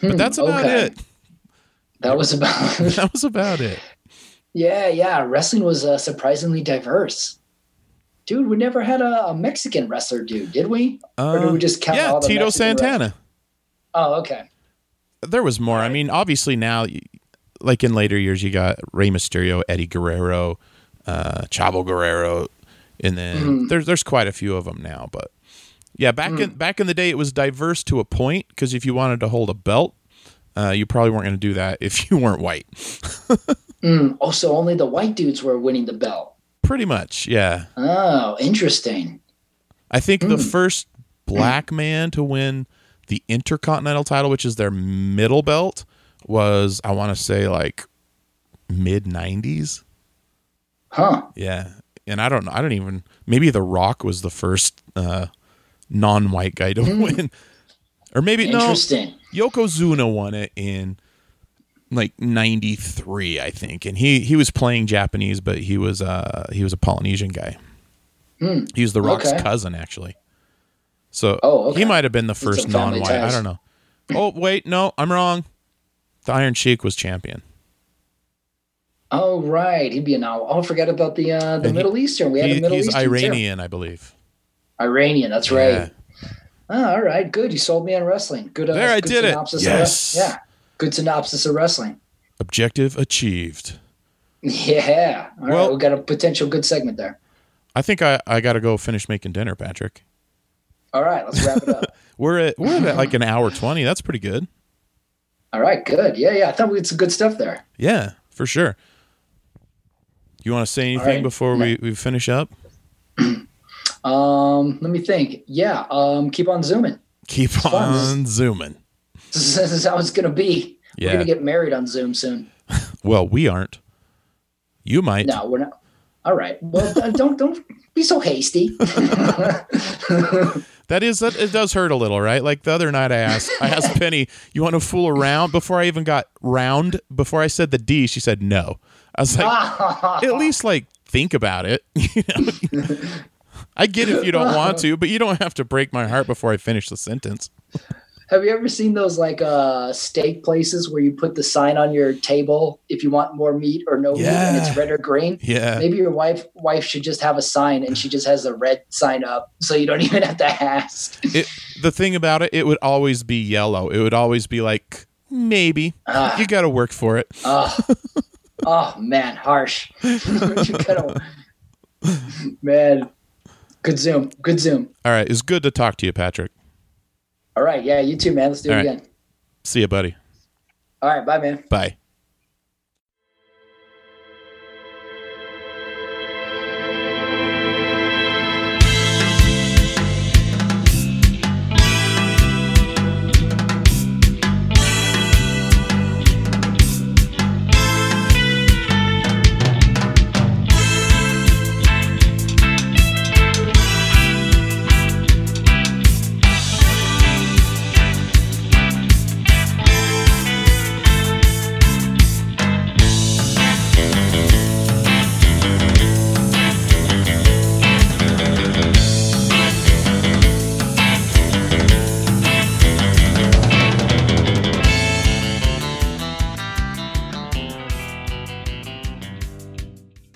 But that's about okay. it. That was about. That was about it. Yeah, yeah. Wrestling was uh, surprisingly diverse. Dude, we never had a, a Mexican wrestler, dude, did we? Or did we just count yeah, all the Tito Mexican Santana. wrestlers? Oh, okay. There was more. I mean, obviously now, like in later years, you got Rey Mysterio, Eddie Guerrero, uh, Chavo Guerrero, and then Mm-hmm. there's there's quite a few of them now. But yeah, back Mm. in back in the day, it was diverse to a point because if you wanted to hold a belt, uh, you probably weren't going to do that if (laughs) you weren't white. (laughs) Mm. Oh, so only the white dudes were winning the belt. Pretty much, yeah. Oh, interesting. I think the Mm. first black man to win the Intercontinental title, which is their middle belt, was I want to say like mid '90s. Huh. Yeah, and I don't know. I don't even. Maybe The Rock was the first uh, non-white guy to (laughs) win, or maybe no. Interesting. Yokozuna won it in like '93, I think, and he he was playing Japanese, but he was uh he was a Polynesian guy. Hmm. He was The Rock's Okay. cousin, actually. So Oh, okay. he might have been the first non-white. I don't know. Oh wait, no, I'm wrong. The Iron Sheik was champion. Oh, right. He'd be an owl. Oh, I forgot about the uh, the And he- Middle Eastern. We had He- a Middle he's Eastern. too. Iranian, I believe. Iranian. That's Yeah. right. Oh, all right. Good. You sold me on wrestling. Good. Uh, There, I did it. Yes. yeah. Good synopsis of wrestling. Objective achieved. Yeah. All right. Well- We got a potential good segment there. I think I, I got to go finish making dinner, Patrick. All right, let's wrap it up. (laughs) We're at we're at like an hour twenty. That's pretty good. All right, good. Yeah, yeah. I thought we had some good stuff there. Yeah, for sure. You want to say anything right. before we, we finish up? (clears throat) Um, let me think. Yeah. Um, keep on zooming. Keep fun. This on zooming. This is how it's gonna be. Yeah. We're gonna get married on Zoom soon. (laughs) Well, we aren't. You might. No, we're not. All right. Well, uh, (laughs) don't don't be so hasty. (laughs) That is that it does hurt a little, right? Like the other night I asked I asked Penny, "You want to fool around?" Before I even got round, before I said the D, she said no. I was like, at least like think about it. You know? I get if you don't want to, but you don't have to break my heart before I finish the sentence. Have you ever seen those like uh steak places where you put the sign on your table if you want more meat or no meat and it's red or green? Yeah. Maybe your wife wife should just have a sign and she just has a red sign up so you don't (laughs) even have to ask. It, the thing about it, it would always be yellow. It would always be like maybe. Ah. You got to work for it. Oh, oh man, harsh. (laughs) Gotta- (laughs) man, good zoom, good zoom. All right, it's good to talk to you, Patrick. All right, yeah, you too, man. Let's do it All right. again. See you, buddy. All right, bye, man. Bye.